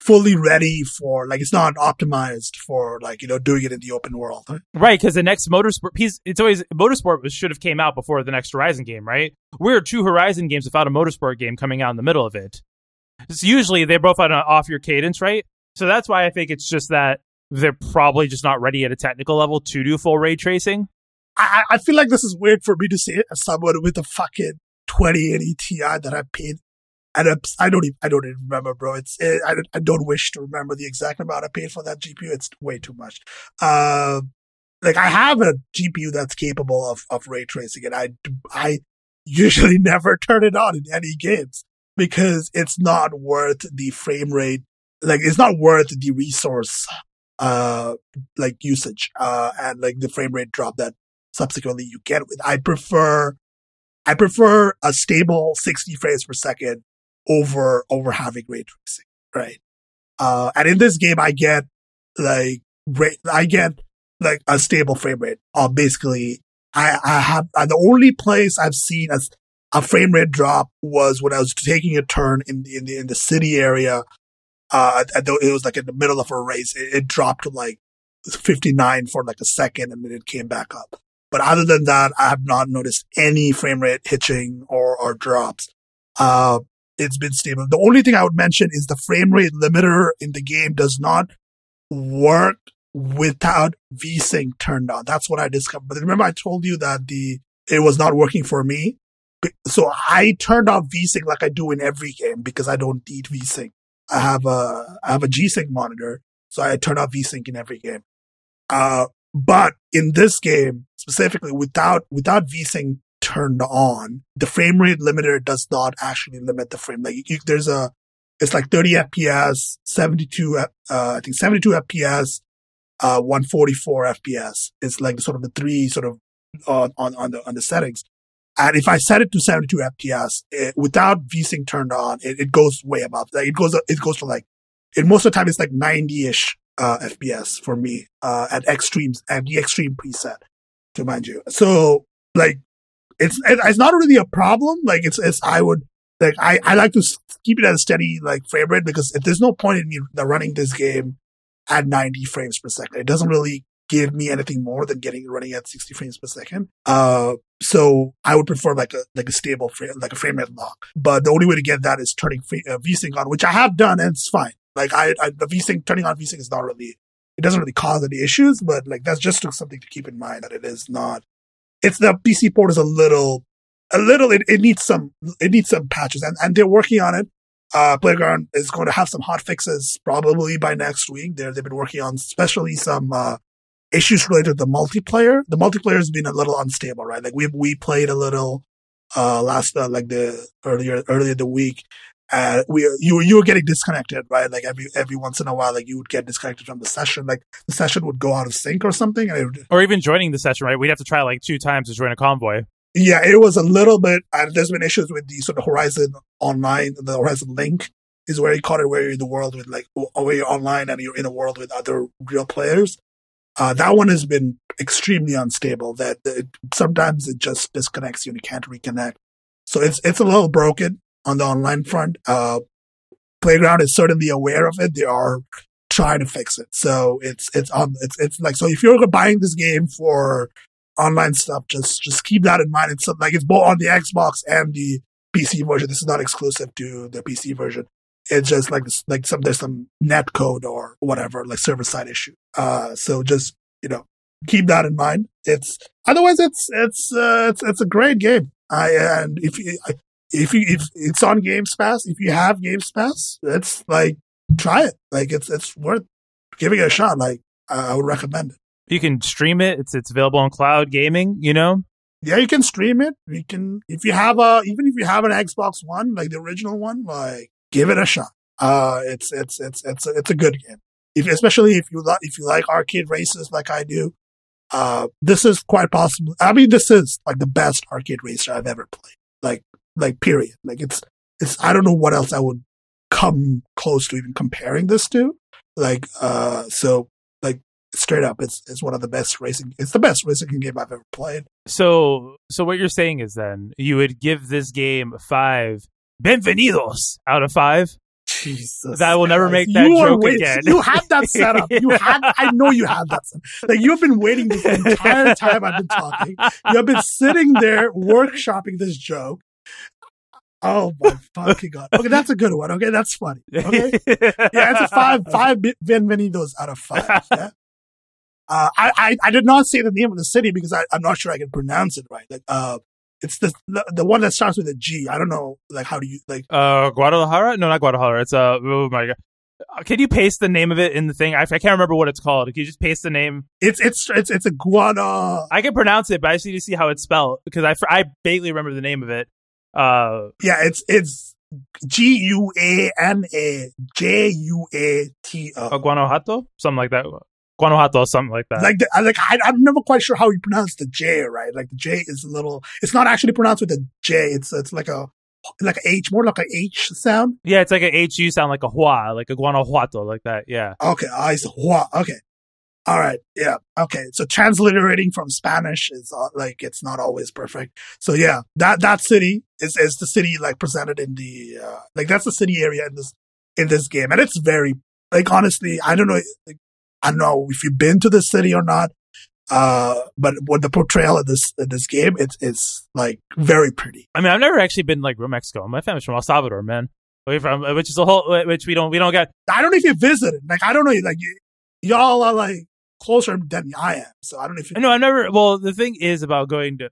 fully ready for, like it's not optimized for like, you know, doing it in the open world. Right. right Cause the next motorsport piece, it's always, motorsport should have came out before the next Horizon game, right? We're two Horizon games without a motorsport game coming out in the middle of it. It's usually they're both on off your cadence, right? So that's why I think it's just that they're probably just not ready at a technical level to do full ray tracing. I, I feel like this is weird for me to say as someone with a fucking 2080 Ti that I paid. And I don't even, I don't even remember, bro. It's, it, I, I don't wish to remember the exact amount I paid for that GPU. It's way too much. Uh, like I have a GPU that's capable of, of ray tracing and I, I usually [laughs] never turn it on in any games because it's not worth the frame rate. Like it's not worth the resource, uh, like usage, uh, and like the frame rate drop that subsequently you get with. I prefer, I prefer a stable 60 frames per second over, over having ray tracing, right? Uh, and in this game, I get like, I get like a stable frame rate. Uh, basically, I, I have, uh, the only place I've seen a, a frame rate drop was when I was taking a turn in the, in the, in the city area. Uh, it was like in the middle of a race. It, it dropped like 59 for like a second and then it came back up. But other than that, I have not noticed any frame rate hitching or, or drops. Uh, it's been stable. The only thing I would mention is the frame rate limiter in the game does not work without VSync turned on. That's what I discovered. But remember I told you that the, it was not working for me. So I turned off VSync like I do in every game because I don't need VSync. I have a, I have a G-Sync monitor. So I turn off VSync in every game. Uh, but in this game, specifically without, without VSync turned on, the frame rate limiter does not actually limit the frame. Like you, there's a, it's like 30 FPS, 72, uh, I think 72 FPS, uh, 144 FPS. It's like sort of the three sort of uh, on, on the, on the settings. And if I set it to 72 FPS it, without VSync turned on, it, it goes way above. Like it goes, it goes to like, it most of the time it's like 90 ish uh, FPS for me uh, at extremes and the extreme preset, to mind you. So like it's it's not really a problem. Like it's it's I would like I I like to keep it at a steady like frame rate because if there's no point in me running this game at 90 frames per second, it doesn't really give me anything more than getting running at 60 frames per second. Uh, so I would prefer like a like a stable frame like a frame rate lock. But the only way to get that is turning uh, VSync on, which I have done, and it's fine. Like I, I the VSync turning on VSync is not really it doesn't really cause any issues, but like that's just something to keep in mind that it is not. It's the PC port is a little, a little. It, it needs some. It needs some patches, and and they're working on it. Uh, Playground is going to have some hot fixes probably by next week. They're, they've been working on especially some uh, issues related to the multiplayer. The multiplayer has been a little unstable, right? Like we we played a little uh last uh, like the earlier earlier the week. Uh, we you you were getting disconnected, right? Like every every once in a while, like you would get disconnected from the session. Like the session would go out of sync or something, and it would, or even joining the session, right? We'd have to try like two times to join a convoy. Yeah, it was a little bit. And there's been issues with the sort of Horizon Online, the Horizon Life is where you caught it, where you're in the world with like where you're online and you're in a world with other real players. Uh, that one has been extremely unstable. That it, sometimes it just disconnects you and you can't reconnect. So it's it's a little broken on the online front. Uh, Playground is certainly aware of it. They are trying to fix it. So it's it's um it's it's like so if you're buying this game for online stuff, just just keep that in mind. It's like it's both on the Xbox and the PC version. This is not exclusive to the PC version. It's just like like some there's some net code or whatever like server side issue. Uh, so just you know keep that in mind. It's otherwise it's it's uh, it's it's a great game. I and if you if you if it's on Games Pass, if you have Games Pass, it's like try it. Like it's it's worth giving it a shot. Like I would recommend it. You can stream it. It's it's available on cloud gaming. You know. Yeah, you can stream it. You can if you have a even if you have an Xbox One, like the original one, like give it a shot. Uh, it's it's it's it's a, it's a good game. If especially if you like if you like arcade races like I do, uh, this is quite possible. I mean, this is like the best arcade racer I've ever played. Like like period. Like it's it's I don't know what else I would come close to even comparing this to. Like uh, so like straight up, it's it's one of the best racing. It's the best racing game I've ever played. So so what you're saying is then you would give this game five Benvenidos out of five. Jesus, that will never make that you joke wait- again. You had that set up. You [laughs] had. I know you had that. Set. Like you've been waiting this entire time I've been talking. You have been sitting there workshopping this joke. Oh my fucking god! Okay, that's a good one. Okay, that's funny. Okay, [laughs] yeah, it's a five five Benvenidos out of five. Yeah. Uh, I, I I did not say the name of the city because I, I'm not sure I can pronounce it right. Like uh, it's the, the the one that starts with a G. I don't know. Like how do you like? Uh, Guadalajara? No, not Guadalajara. It's uh, oh my god. Uh, Can you paste the name of it in the thing? I, I can't remember what it's called. Can you just paste the name? It's it's it's it's a guana. I can pronounce it, but I just need to see how it's spelled because I, I vaguely remember the name of it. Uh, Yeah, it's it's G U A N A J U A T uh, O. Guanajuato, something like that. Guanajuato, something like that. Like the, I like I, I'm never quite sure how you pronounce the J. Right, like the J is a little. It's not actually pronounced with a J. It's it's like a like a H, more like a H sound. yeah, it's like a H. You sound like a Hua, like a Guanajuato, like that. Yeah. Okay, I see. Wow. Okay. All right. Yeah. Okay. So transliterating from Spanish is uh, like it's not always perfect. So yeah, that that city is is the city like presented in the uh, like that's the city area in this in this game, and it's very like honestly, I don't know. Like, I don't know if you've been to the city or not. Uh, but what the portrayal of this in this game, it's it's like very pretty. I mean, I've never actually been like Mexico. My family's from El Salvador, man. From which is a whole which we don't we don't get. I don't know if you visited. Like I don't know. Like y'all are like closer than I am. So I don't know if you. No, I've never. Well, the thing is about going to.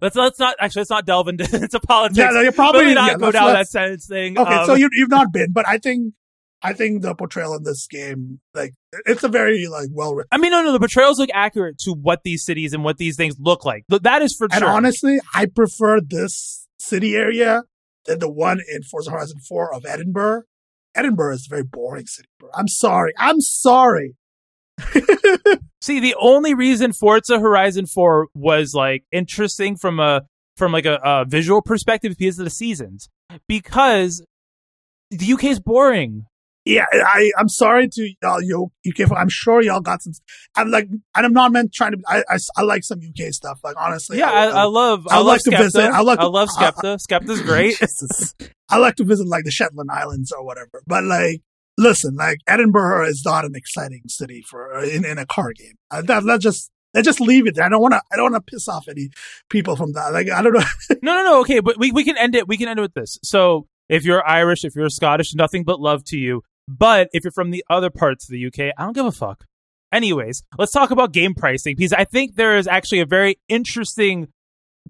Let's let's not actually let's not delve into [laughs] into politics. Yeah, no, you're probably not yeah, go down that sentence thing. Okay, Um, so you you've not been, but I think I think the portrayal in this game, like it's a very like well written. I mean, no, no. The portrayals look accurate to what these cities and what these things look like. That is for And sure. And honestly, I prefer this city area than the one in Forza Horizon 4 of Edinburgh. Edinburgh is a very boring city. Bro. I'm sorry. I'm sorry. [laughs] See, the only reason Forza Horizon 4 was like interesting from a from like a, a visual perspective is because of the seasons. Because the UK is boring. Yeah, I I'm sorry to y'all you UK. I'm sure y'all got some. I'm like, and I'm not meant trying to. I I, I like some UK stuff. Like honestly, yeah, I, I love. I, I love like to Skepta. visit- I like to- love [laughs] Skepta. Skepta's great. [laughs] I like to visit like the Shetland Islands or whatever. But like, listen, like Edinburgh is not an exciting city for in, in a car game. Uh, that let's just let's just leave it there. I don't want to. I don't want to piss off any people from that. Like I don't know. [laughs] No, no, no. Okay, but we, we can end it. We can end it with this. So, if you're Irish, if you're Scottish, nothing but love to you. But if you're from the other parts of the UK, I don't give a fuck. Anyways, let's talk about game pricing because I think there is actually a very interesting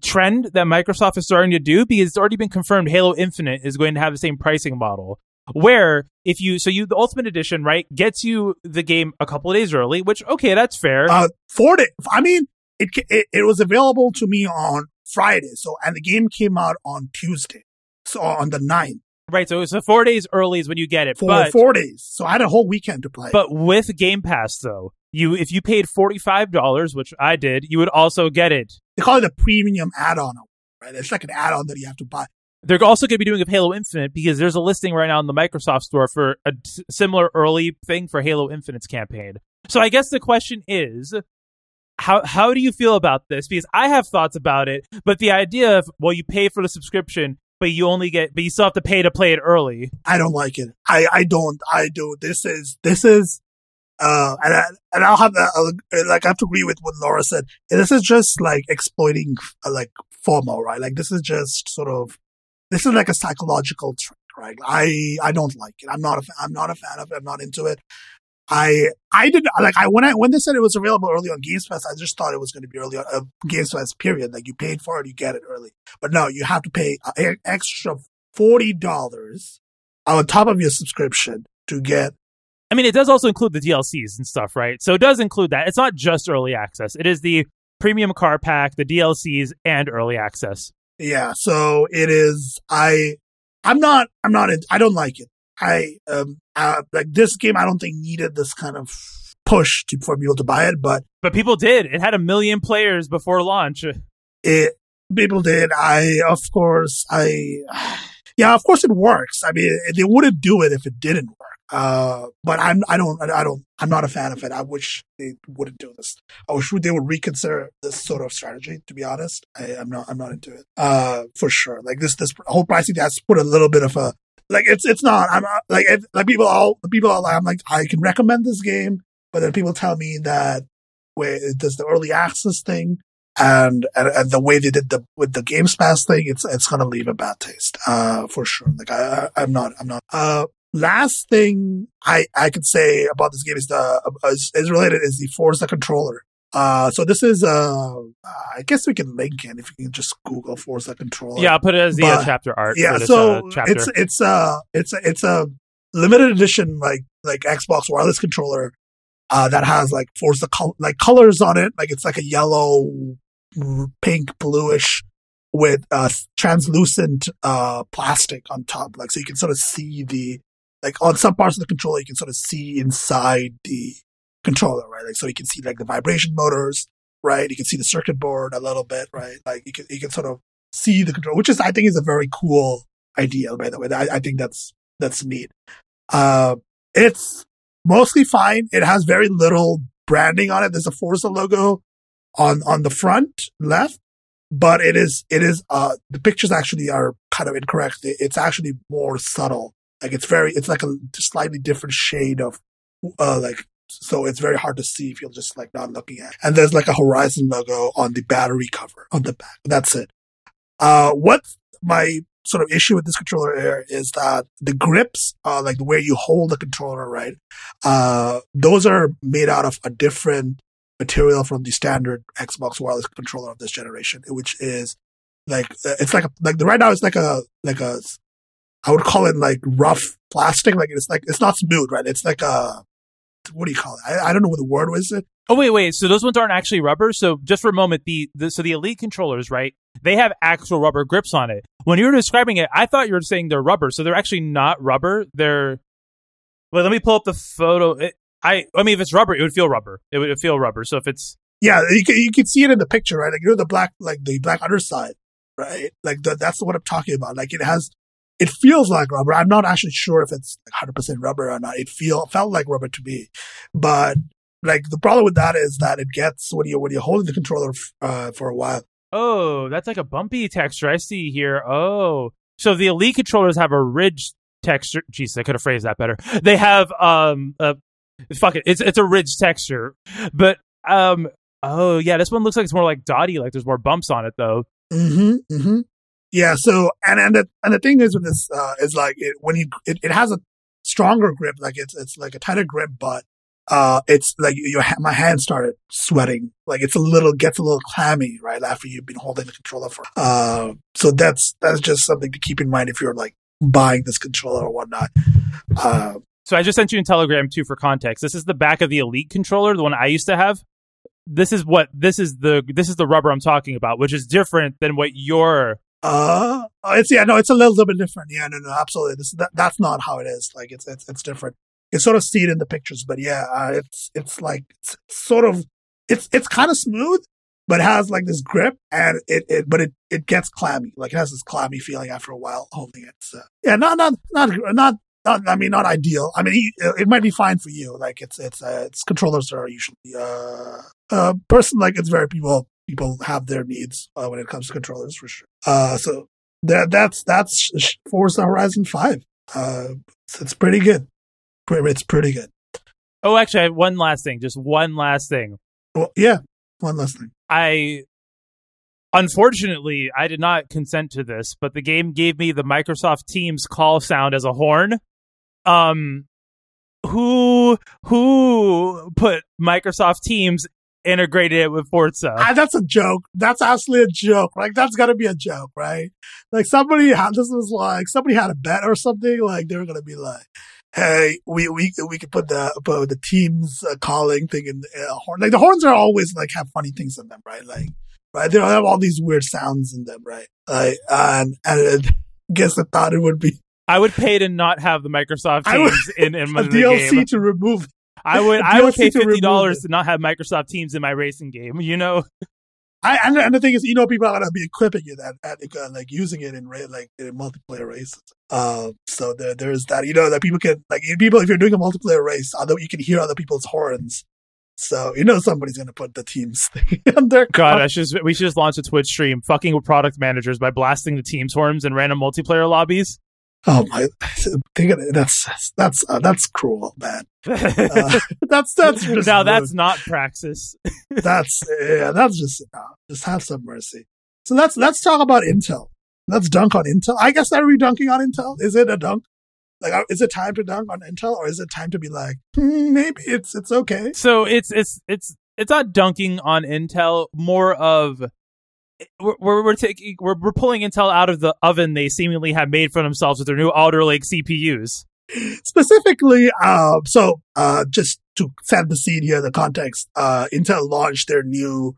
trend that Microsoft is starting to do because it's already been confirmed Halo Infinite is going to have the same pricing model. Where if you so you the Ultimate Edition right gets you the game a couple of days early, which okay that's fair. Uh, four days. I mean, it, it it was available to me on Friday, so and the game came out on Tuesday, so on the 9th. Right, so it's four days early is when you get it. For but, four days, so I had a whole weekend to play. But with Game Pass, though, you if you paid forty five dollars, which I did, you would also get it. They call it a premium add-on, right? It's like an add-on that you have to buy. They're also going to be doing a Halo Infinite because there's a listing right now in the Microsoft Store for a similar early thing for Halo Infinite's campaign. So I guess the question is, how how do you feel about this? Because I have thoughts about it, but the idea of well, you pay for the subscription, but you only get, but you still have to pay to play it early. I don't like it. I I don't. I do. This is this is. Uh, and I, and I'll have uh, like, I have to agree with what Laura said. This is just like exploiting, uh, like, FOMO, right? Like, this is just sort of, this is like a psychological trick, right? I, I don't like it. I'm not a, I'm not a fan of it. I'm not into it. I I did like I when I when they said it was available early on Games Pass, I just thought it was going to be early on uh, Games Pass. Period. Like you paid for it, you get it early. But no, you have to pay an extra forty dollars on top of your subscription to get. I mean, it does also include the DLCs and stuff, right? So it does include that. It's not just early access. It is the premium car pack, the DLCs, and early access. Yeah. So it is. I. I'm not. I'm not. I don't like it. I um uh, like this game. I don't think needed this kind of push to, for people to buy it, but but people did. It had a million players before launch. It people did. I of course I [sighs] yeah of course it works. I mean they wouldn't do it if it didn't work. Uh, but I'm I don't I don't I'm not a fan of it. I wish they wouldn't do this. I wish they would reconsider this sort of strategy. To be honest, I, am not I'm not into it. Uh, for sure. Like this this whole pricing has put a little bit of a like it's it's not. I'm not, like it, like people all people like I'm like I can recommend this game, but then people tell me that where it does the early access thing and, and and the way they did the with the Games Pass thing, it's it's gonna leave a bad taste, uh, for sure. Like I, I am not I'm not. Uh, last thing I I could say about this game is the uh, is, is related is the Forza controller. Uh, so this is, uh, I guess we can link it if you can just Google Forza controller. Yeah, I'll put it as the uh, chapter art. Yeah, this, so uh, it's it's uh it's a, it's a limited edition like like Xbox wireless controller, uh, that has like Forza col- like colors on it. Like it's like a yellow, pink, bluish with uh translucent uh plastic on top. Like so you can sort of see the like on some parts of the controller you can sort of see inside the controller, right? Like, so you can see like the vibration motors, right? You can see the circuit board a little bit, right? Like you can, you can sort of see the control, which is, I think is a very cool idea, by the way. I, I think that's, that's neat. Uh, it's mostly fine. It has very little branding on it. There's a Forza logo on, on the front left, but it is, it is, uh, the pictures actually are kind of incorrect. It's actually more subtle. Like it's very, it's like a slightly different shade of, uh, like so it's very hard to see if you're just like not looking at. And there's like a Horizon logo on the battery cover on the back. That's it. Uh, what my sort of issue with this controller here is that the grips, uh, like the way you hold the controller, right? Uh, those are made out of a different material from the standard Xbox wireless controller of this generation, which is like, it's like, a, like the right now it's like a, like a, I would call it like rough plastic. Like it's like, it's not smooth, right? It's like a, what do you call it? I, I don't know what the word was. It. Oh wait, wait. So those ones aren't actually rubber. So just for a moment, the, the so the elite controllers, right? They have actual rubber grips on it. When you were describing it, I thought you were saying they're rubber. So they're actually not rubber. They're. Wait, let me pull up the photo. It, I I mean, if it's rubber, it would feel rubber. It would feel rubber. So if it's yeah, you can you can see it in the picture, right? Like you know the black like the black underside, right? Like the, that's what I'm talking about. Like it has it feels like rubber. I'm not actually sure if it's 100% rubber or not. It feel felt like rubber to me, but like the problem with that is that it gets when you when you're holding the controller uh, for a while. Oh, that's like a bumpy texture. I see here. Oh, so the elite controllers have a ridge texture. Jeez, I could have phrased that better. They have um, a, fuck it. It's it's a ridge texture, but um, oh yeah, this one looks like it's more like dotty. Like there's more bumps on it though. Mm-hmm. Mm-hmm. Yeah. So, and, and the, and the thing is with this, uh, is like it, when you, it, it has a stronger grip, like it's, it's like a tighter grip, but uh, it's like your my hand started sweating. Like it's a little gets a little clammy right after you've been holding the controller for. Uh, so that's that's just something to keep in mind if you're like buying this controller or whatnot. Uh, so I just sent you in Telegram too for context. This is the back of the Elite controller, the one I used to have. This is what this is the this is the rubber I'm talking about, which is different than what your uh, it's yeah, no, it's a little bit different. Yeah, no, no, absolutely. This that, that's not how it is. Like it's it's it's different. you sort of see it in the pictures, but yeah, uh, it's it's like it's sort of it's it's kind of smooth, but it has like this grip, and it, it but it it gets clammy. Like it has this clammy feeling after a while holding it. So yeah, not not not not. Not, I mean, not ideal. I mean, it might be fine for you. Like, it's it's uh, it's controllers are usually uh, uh person like it's very people people have their needs uh, when it comes to controllers for sure. Uh, so that that's that's Forza Horizon Five. Uh, it's, it's pretty good. It's pretty good. Oh, actually, I have one last thing. Just one last thing. Well, yeah, one last thing. I unfortunately I did not consent to this, but the game gave me the Microsoft Teams call sound as a horn. Um, who who put Microsoft Teams integrated it with Forza. Ah, that's a joke. That's actually a joke. Like that's got to be a joke, right? Like somebody had this was like somebody had a bet or something. Like they were gonna be like, "Hey, we we we could put the put the teams uh, calling thing in the uh, horn. Like the horns are always like have funny things in them, right? Like right, they have all these weird sounds in them, right? Like and and I guess I thought it would be. I would pay to not have the Microsoft Teams would, in, in my DLC game. to remove I would I would pay fifty dollars to, not have Microsoft Teams in my racing game. You know. I and, the thing is, you know, people are gonna be equipping it at, at uh, like using it in like in multiplayer races. Uh, so there there's that. You know that people can like people if you're doing a multiplayer race, although you can hear other people's horns. So you know somebody's gonna put the teams [laughs] thing on their. God, I should we should just launch a Twitch stream, fucking with product managers by blasting the teams horns in random multiplayer lobbies. Oh my! That's that's uh, that's cruel, man. Uh, [laughs] that's that's just now that's not praxis. [laughs] that's yeah, that's just uh, just have some mercy. So let's let's talk about Intel. Let's dunk on Intel. I guess are we dunking on Intel? Is it a dunk? Like, is it time to dunk on Intel, or is it time to be like, hmm, maybe it's it's okay? So it's it's it's it's not dunking on Intel. More of we're we're taking we're, we're pulling Intel out of the oven they seemingly have made for themselves with their new Alder Lake CPUs. Specifically, uh, so uh, just to set the scene here, the context, uh, Intel launched their new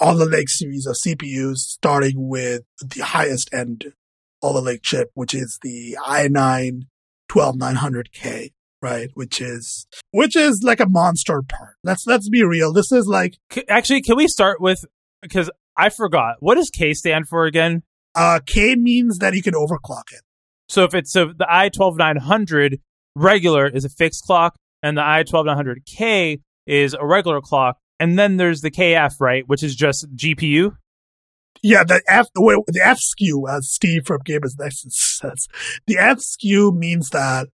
Alder Lake series of CPUs, starting with the highest end Alder Lake chip, which is the i9 12900K right? Which is which is like a monster part. Let's let's be real. This is like actually can we start with because I forgot. What does K stand for again? Uh, K means that you can overclock it. So if it's so the i twelve nine hundred regular is a fixed clock, and the i twelve nine hundred K is a regular clock, and then there's the KF right, which is just GPU. Yeah, the F the, the F SKU, as Steve from Gamers Nexus [laughs] says, the F SKU means that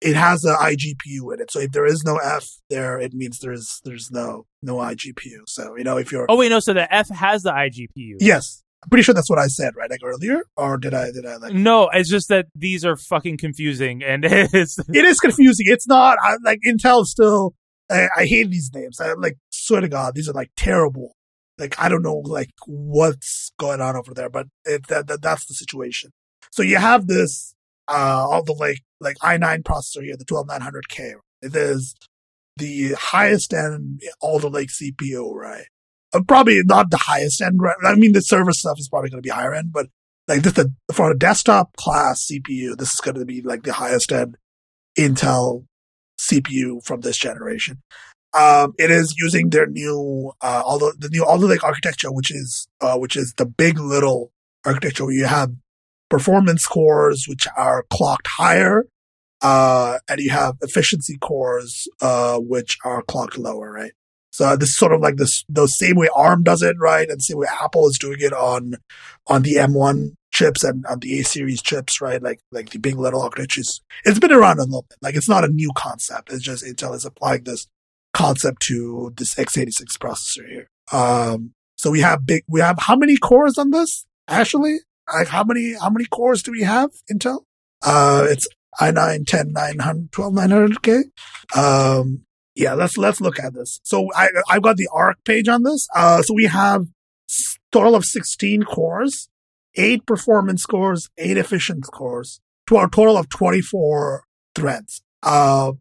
it has an iGPU in it. So if there is no F there, it means there's there's no no iGPU. So you know if you're oh wait no, so the F has the iGPU. Yes, I'm pretty sure that's what I said right like earlier, or did I did I like no? It's just that these are fucking confusing, and [laughs] it's it is confusing. It's not I, like Intel still. I, I hate these names. I like swear to God, these are like terrible. Like I don't know like what's going on over there, but it, that, that that's the situation. So you have this uh, all the like like i9 processor here, the 12900K. It is the highest end Alder Lake CPU, right? Uh, probably not the highest end. Right? I mean, the server stuff is probably going to be higher end, but like this, the, for a desktop class CPU, this is going to be like the highest end Intel CPU from this generation. Um, it is using their new, uh, although the new Alder Lake architecture, which is, uh, which is the big little architecture where you have performance cores, which are clocked higher. Uh, and you have efficiency cores, uh, which are clocked lower, right? So this is sort of like this, the same way ARM does it, right? And same way Apple is doing it on, on the M1 chips and on the A series chips, right? Like, like the big little architectures. It's been around a little bit. Like it's not a new concept. It's just Intel is applying this concept to this x86 processor here. Um, so we have big, we have how many cores on this? Actually, like how many how many cores do we have Intel? Uh, it's i9, 10, 900, 12, 900K. Um, Yeah, let's let's look at this. So I I've got the ARK page on this. Uh, so we have total of 16 cores, eight performance cores, eight efficient cores, to a total of 24 threads. Uh,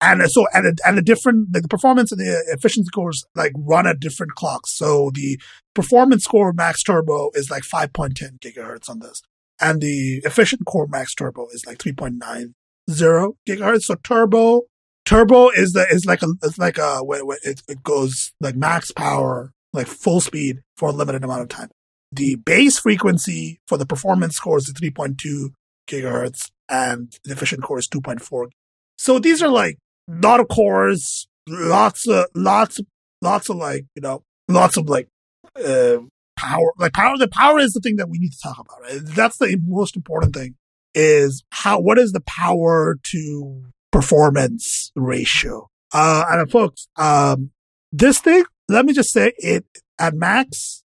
and so, and, and the different, the performance and the efficiency cores like run at different clocks. So the performance core max turbo is like 5.10 gigahertz on this. And the efficient core max turbo is like 3.90 gigahertz. So turbo, turbo is the, is like a, it's like a, it, it goes like max power, like full speed for a limited amount of time. The base frequency for the performance core is 3.2 gigahertz and the efficient core is 2.4. So these are like a lot of cores, lots of, lots, lots of like, you know, lots of like, uh, power, like power, the power is the thing that we need to talk about, right? That's the most important thing is how, what is the power to performance ratio? Uh, and folks, um, this thing, let me just say it at max,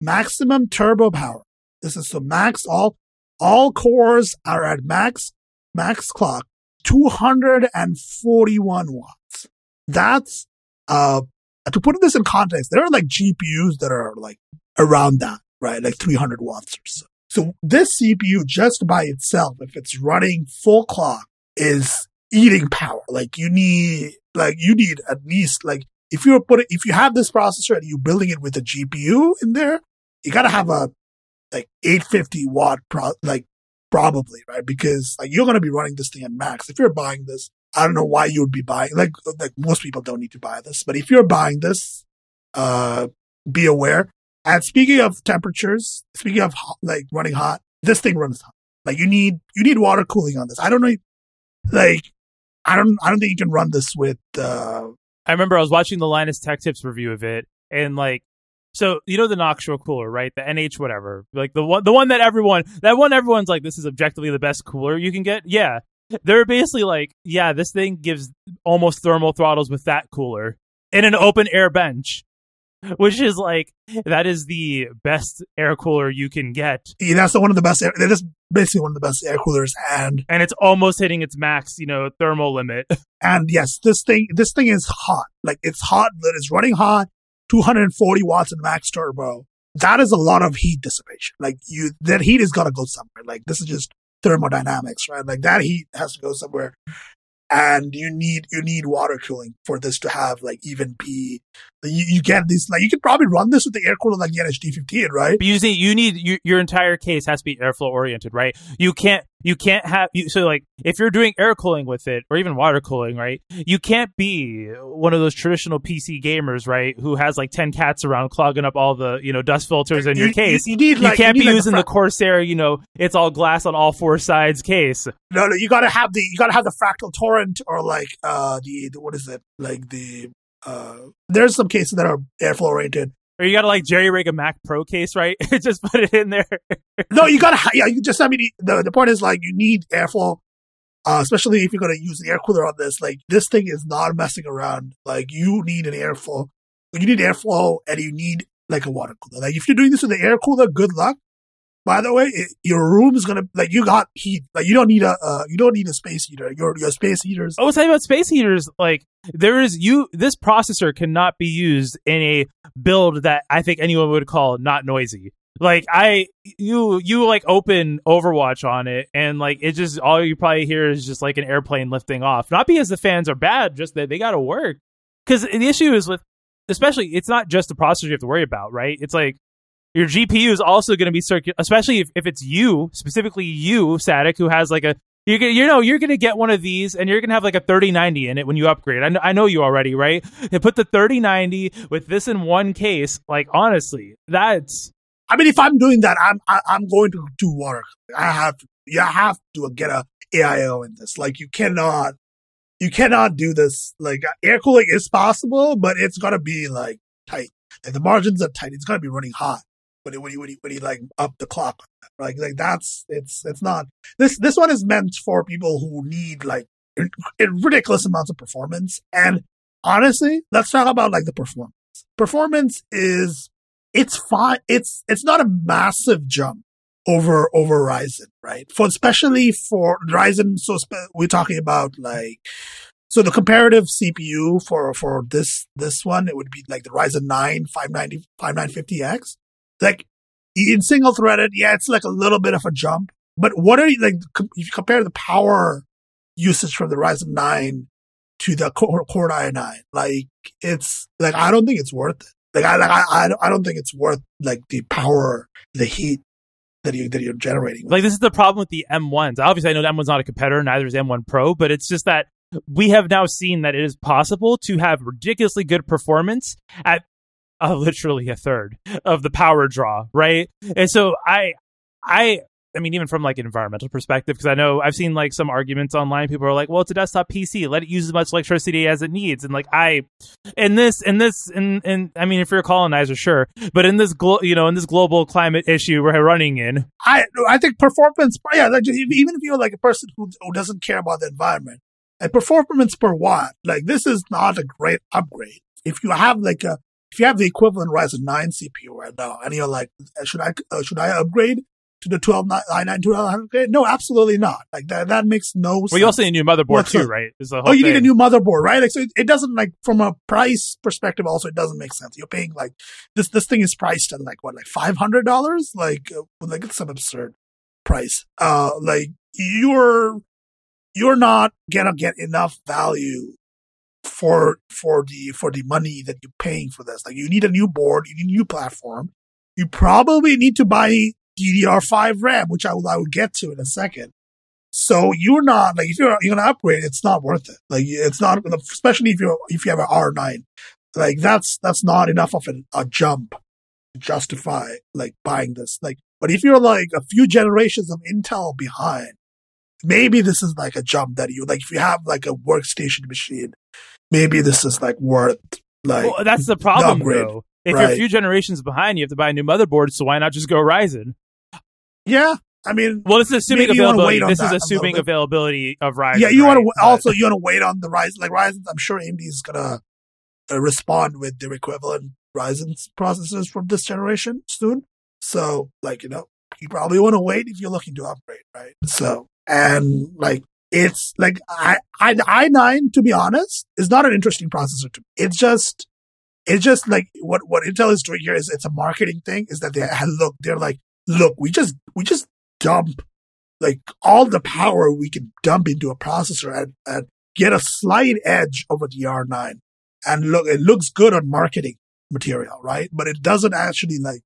maximum turbo power. This is the max all, all cores are at max, max clock, 241 watts. That's, uh, to put this in context, there are like GPUs that are like around that, right? Like 300 watts or so. So this CPU just by itself, if it's running full clock is eating power. Like you need, like you need at least like if you're putting, if you have this processor and you're building it with a GPU in there, you got to have a like 850 watt pro, like probably, right? Because like you're to be running this thing at max. If you're buying this, I don't know why you would be buying, like, like most people don't need to buy this, but if you're buying this, uh, be aware. And speaking of temperatures, speaking of hot, like running hot, this thing runs hot. Like you need, you need water cooling on this. I don't know, like, I don't, I don't think you can run this with, uh, I remember I was watching the Linus Tech Tips review of it and like so you know the Noctua cooler, right? The NH whatever, like the one, the one that everyone, that one everyone's like, this is objectively the best cooler you can get. Yeah, they're basically like, yeah, this thing gives almost thermal throttles with that cooler in an open air bench, [laughs] which is like that is the best air cooler you can get. Yeah, that's one of the best. Air, that is basically one of the best air coolers, and and it's almost hitting its max, you know, thermal limit. [laughs] And yes, this thing, this thing is hot. Like it's hot. That is running hot. 240 watts in max turbo. That is a lot of heat dissipation. Like you, that heat is gonna go somewhere. Like this is just thermodynamics, right? Like that heat has to go somewhere. And you need, you need water cooling for this to have like even P. You, you get these, like you could probably run this with the air cooler like the NHD15, right? But you see, you need, you, your entire case has to be airflow oriented, right? You can't, you can't have you, so like if you're doing air cooling with it or even water cooling right? You can't be one of those traditional pc gamers right? Who has like 10 cats around clogging up all the you know dust filters in you, your case. you, need, like, you can't be like using the corsair you know it's all glass on all four sides case. No no you gotta have the you gotta have the fractal torrent or like uh the, the what is it? Like the uh there's some cases that are airflow oriented or you gotta like jerry rig a Mac Pro case, right? [laughs] just put it in there. no, you gotta, yeah, you just, I mean, the, the point is like you need airflow, uh, especially if you're gonna use an air cooler on this. Like this thing is not messing around. Like you need an airflow, you need airflow and you need like a water cooler. Like if you're doing this with an air cooler, good luck. By the way, it, your room is gonna like you got heat. Like you don't need a uh, you don't need a space heater. Your your space heaters. I was talking about space heaters. Like there is you. This processor cannot be used in a build that I think anyone would call not noisy. Like I, you, you like open Overwatch on it, and like it just all you probably hear is just like an airplane lifting off. Not because the fans are bad, just that they got to work. Because the issue is with, especially, it's not just the processor you have to worry about, right? It's like your GPU is also going to be circular, especially if, if it's you, specifically you, Sadek, who has like a gonna, you know, you're gonna get one of these, and you're gonna have like a 3090 in it when you upgrade. I know, I know you already, right? They put the 3090 with this in one case. Like honestly, that's. I mean, if I'm doing that, I'm I, am i am going to do water. I have to. You have to get a AIO in this. Like you cannot, you cannot do this. Like uh, air cooling is possible, but it's gonna be like tight. The margins are tight. It's gonna be running hot when he, when he, when he, when he like up the clock. Like, like that's, it's, it's not, this, this one is meant for people who need like ridiculous amounts of performance. And honestly, let's talk about like the performance. Performance is, it's fine. It's, it's not a massive jump over, over Ryzen, right? For, especially for Ryzen. So spe- we're talking about like, So the comparative CPU for for this this one, it would be like the Ryzen 9 590 5950X. Like in single threaded, yeah, it's like a little bit of a jump. But what are you like? If you compare the power usage from the Ryzen 9 to the Core, Core i9, like it's like I don't think it's worth it. Like I like I I don't think it's worth like the power, the heat that you that you're generating. Like this is the problem with the M1s. Obviously, I know the M1's not a competitor, neither is M1 Pro, but it's just that we have now seen that it is possible to have ridiculously good performance at [laughs] uh, literally a third of the power draw, right? And so I, I, I mean, even from like an environmental perspective, because I know I've seen like some arguments online. People are like, "Well, it's a desktop PC. Let it use as much electricity as it needs." And like, I, in this, in this, in, in, I mean, if you're a colonizer, sure, but in this, glo- you know, in this global climate issue we're running in, I, I think performance, yeah, like even if you're like a person who, who doesn't care about the environment, and performance per watt, like this is not a great upgrade. If you have like a, if you have the equivalent Ryzen 9 CPU right now, and you're like, should I, uh, should I upgrade to the 12 i9 1200? No, absolutely not. Like that, that makes no well, sense. you also need a new motherboard too, right? Is the Oh, whole you need a thing. new motherboard, right? Like, so it, it doesn't like from a price perspective. Also, it doesn't make sense. You're paying like this. This thing is priced at like what, like five hundred dollars? Like, uh, like it's an absurd price. Uh, like you're you're not gonna get enough value for for the for the money that you're paying for this. Like, you need a new board. You need a new platform. You probably need to buy DDR5 RAM, which I will I will get to in a second. So you're not like if you're you're gonna upgrade, it's not worth it. Like it's not, especially if you're if you have an R9, like that's that's not enough of an, a jump to justify like buying this. Like, but if you're like a few generations of Intel behind, maybe this is like a jump that you like. If you have like a workstation machine, maybe this is like worth like. Well, that's the problem, upgrade, though. If you're a few generations behind, you have to buy a new motherboard. So why not just go Ryzen? yeah, I mean, Well, this is assuming availability. This is assuming availability of Ryzen. yeah, you want to also you want to wait on the Ryzen. Like Ryzen, I'm sure AMD is gonna uh, respond with their equivalent Ryzen processors from this generation soon. So, like you know, you probably want to wait if you're looking to upgrade, right? So, and like it's like I I i nine to be honest is not an interesting processor to me. It's just it's just like what what Intel is doing here is it's a marketing thing. Is that they look they're like look we just we just dump like all the power we can dump into a processor and, and get a slight edge over the R9. And look, it looks good on marketing material, right? But it doesn't actually like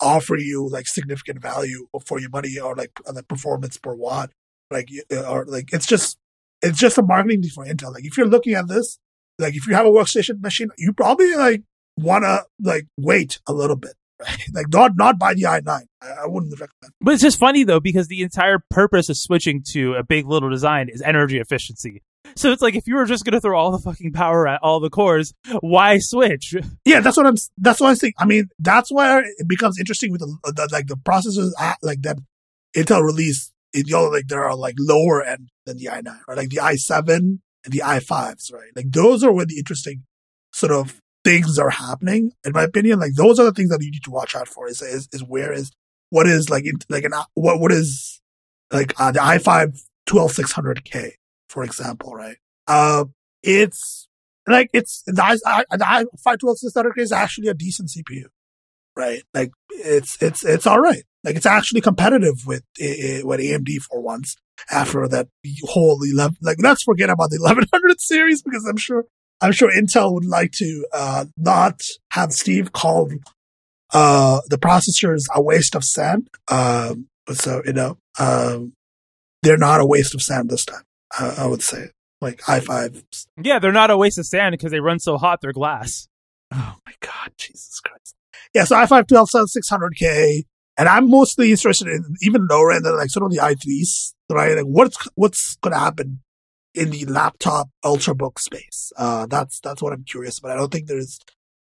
offer you like significant value for your money or like the performance per watt. Like, uh, or like, it's just, it's just a marketing thing for Intel. Like, if you're looking at this, like, if you have a workstation machine, you probably like want to like wait a little bit, right? [laughs] Like, not, not buy the i9. I, I wouldn't recommend. But it's just funny though because the entire purpose of switching to a big little design is energy efficiency. So it's like if you were just going to throw all the fucking power at all the cores, why switch? [laughs] Yeah, that's what I'm. That's what I think. I mean, that's where it becomes interesting with the, the like the processors at, like that Intel released. It, you know, like there are like lower end than the i9, right? Like the i7 and the i5s, right? Like those are where the interesting sort of things are happening. In my opinion, like those are the things that you need to watch out for. Is is, is where is what is like in, like an what what is like uh, the i5 12600K, for example, right? Uh, it's like it's the i I- the i5 12600K is actually a decent CPU, right? Like it's it's it's all right. Like it's actually competitive with uh, with AMD for once. After that whole eleven, like let's forget about the [laughs] 1100 series because I'm sure I'm sure Intel would like to uh, not have Steve call uh, the processors a waste of sand. Um, so you know, um, they're not a waste of sand this time. Uh, I would say, like i5. Yeah, they're not a waste of sand because they run so hot they're glass. Oh my god, Jesus Christ! Yeah, so i5 12 600k, and I'm mostly interested in even lower end, like sort of the i3s, right? Like what's what's going to happen in the laptop ultrabook space? Uh, that's that's what I'm curious about. I don't think there's,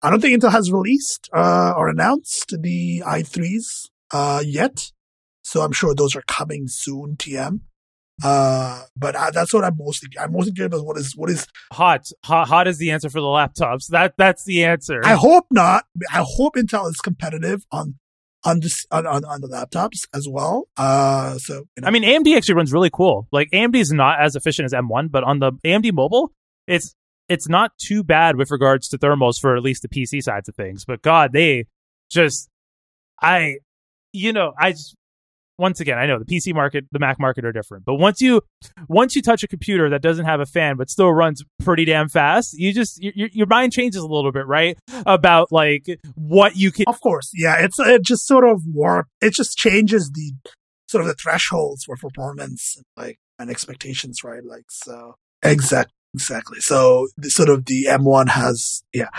I don't think Intel has released uh, or announced the i3s uh, yet, so I'm sure those are coming soon. TM. Uh, but I, that's what I'm mostly. I'm mostly curious about what is what is Hot, hot, hot is the answer for the laptops. That that's the answer. I hope not. I hope Intel is competitive on on this on, on, on the laptops as well. Uh, so you know, I mean, AMD actually runs really cool. Like AMD is not as efficient as M1, but on the AMD mobile, it's it's not too bad with regards to thermals for at least the PC sides of things. But God, they just I you know, I just once again, I know the PC market, the Mac market are different, but once you once you touch a computer that doesn't have a fan but still runs pretty damn fast, you just your, your mind changes a little bit, right? About like what you can. Of course, yeah, it's it just sort of warp. It just changes the sort of the thresholds for performance, and, like and expectations, right? Like so, exactly, exactly. So the sort of the M1 has, yeah,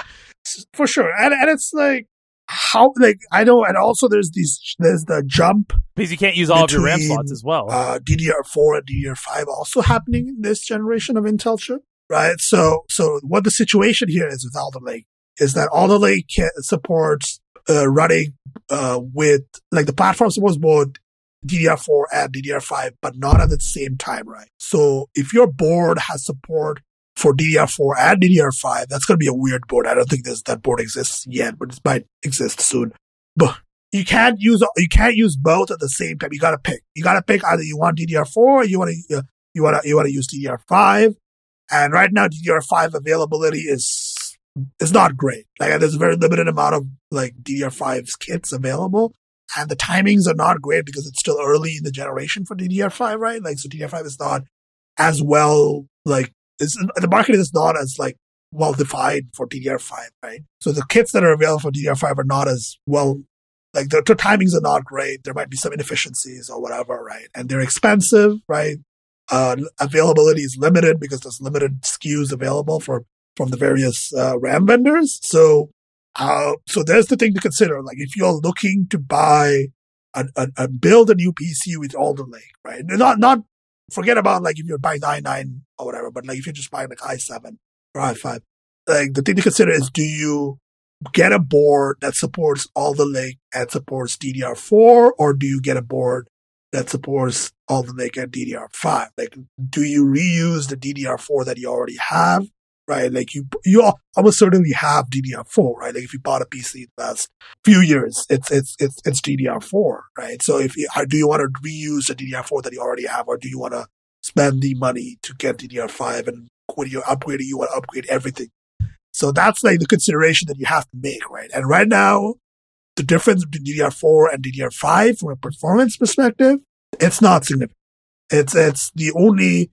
for sure, and and it's like how like I know, and also there's these there's the jump because you can't use all between, of your RAM slots as well. Uh, DDR4 and DDR5 also happening in this generation of Intel chip, right? So so what the situation here is with Alder Lake is that Alder Lake supports uh, running uh, with like the platform supports both DDR4 and DDR5, but not at the same time, right? So if your board has support for DDR4 and DDR5. That's going to be a weird board. I don't think this, that board exists yet, but it might exist soon. But you can't use you can't use both at the same time. You got to pick. You got to pick either you want DDR4 or you want to uh, you want to you want to use DDR5. And right now, DDR5 availability is is not great. Like there's a very limited amount of like DDR5's kits available. And the timings are not great because it's still early in the generation for DDR5, right? Like, so DDR5 is not as well, like, it's, the market is not as like well defined for DDR5, right? So the kits that are available for DDR5 are not as well, like the, timings are not great. There might be some inefficiencies or whatever, right? And they're expensive, right? Uh, availability is limited because there's limited SKUs available for from the various uh, RAM vendors. So, uh, so there's the thing to consider. Like if you're looking to buy and build a new PC with Alder Lake, right? Not not forget about like if you're buying i9 or whatever, but like if you're just buying like i7 or i5, like the thing to consider is do you get a board that supports Alder Lake and supports DDR4, or do you get a board that supports Alder Lake and DDR5? Like, do you reuse the DDR4 that you already have? Right, like you, you almost certainly have DDR4, right? Like if you bought a PC in the last few years, it's it's it's it's DDR4, right? So if you, uh, do you want to reuse the DDR4 that you already have, or do you want to spend the money to get DDR5 and when you're upgrading, you want to upgrade everything. So that's like the consideration that you have to make, right? And right now, the difference between DDR4 and DDR5 from a performance perspective, it's not significant. It's, it's the only,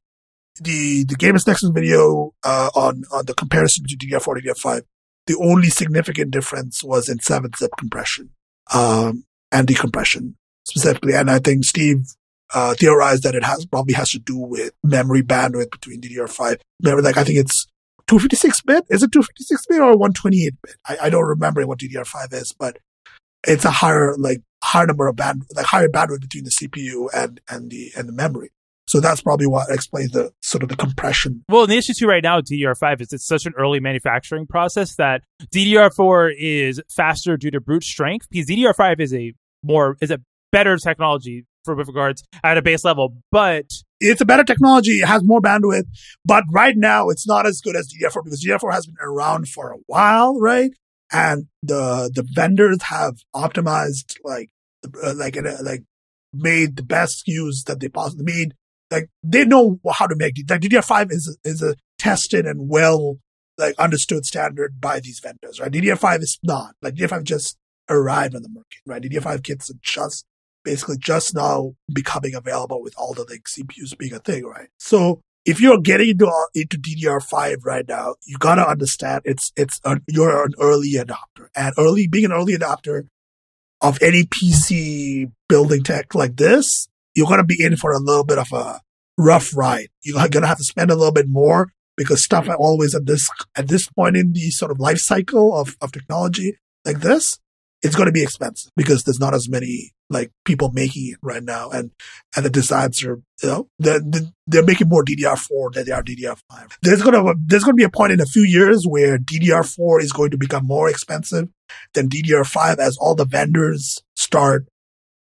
the, the Gamers Nexus video, uh, on, on the comparison between DDR4 and DDR5, the only significant difference was in 7-zip compression, um, and decompression specifically. And I think Steve uh, theorized that it has probably has to do with memory bandwidth between DDR5. Remember, like I think it's 256 bit. Is it 256 bit or 128 bit? I, I don't remember what DDR5 is, but it's a higher like higher number of band like higher bandwidth between the CPU and and the and the memory. So that's probably what explains the sort of the compression. Well, the issue too right now with DDR5 is it's such an early manufacturing process that DDR4 is faster due to brute strength because DDR5 is a more is a better technology for with regards at a base level, but it's a better technology. It has more bandwidth, but right now it's not as good as DDR4 because DDR4 has been around for a while, right? And the the vendors have optimized like uh, like uh, like made the best SKUs that they possibly made. Like they know how to make like DDR5 is is a tested and well like understood standard by these vendors, right? DDR5 is not like DDR5 just arrived on the market, right? DDR5 kits are just basically just now becoming available with all the like CPUs being a thing, right? So if you're getting into uh, into DDR5 right now, you gotta understand it's it's a, you're an early adopter, and early being an early adopter of any PC building tech like this, you're gonna be in for a little bit of a rough ride. You're gonna have to spend a little bit more because stuff always at this at this point in the sort of life cycle of of technology like this, it's going to be expensive because there's not as many like people making it right now, and and the designs are you know they're, they're making more DDR4 than they are DDR5. There's gonna there's gonna be a point in a few years where DDR4 is going to become more expensive than DDR5 as all the vendors start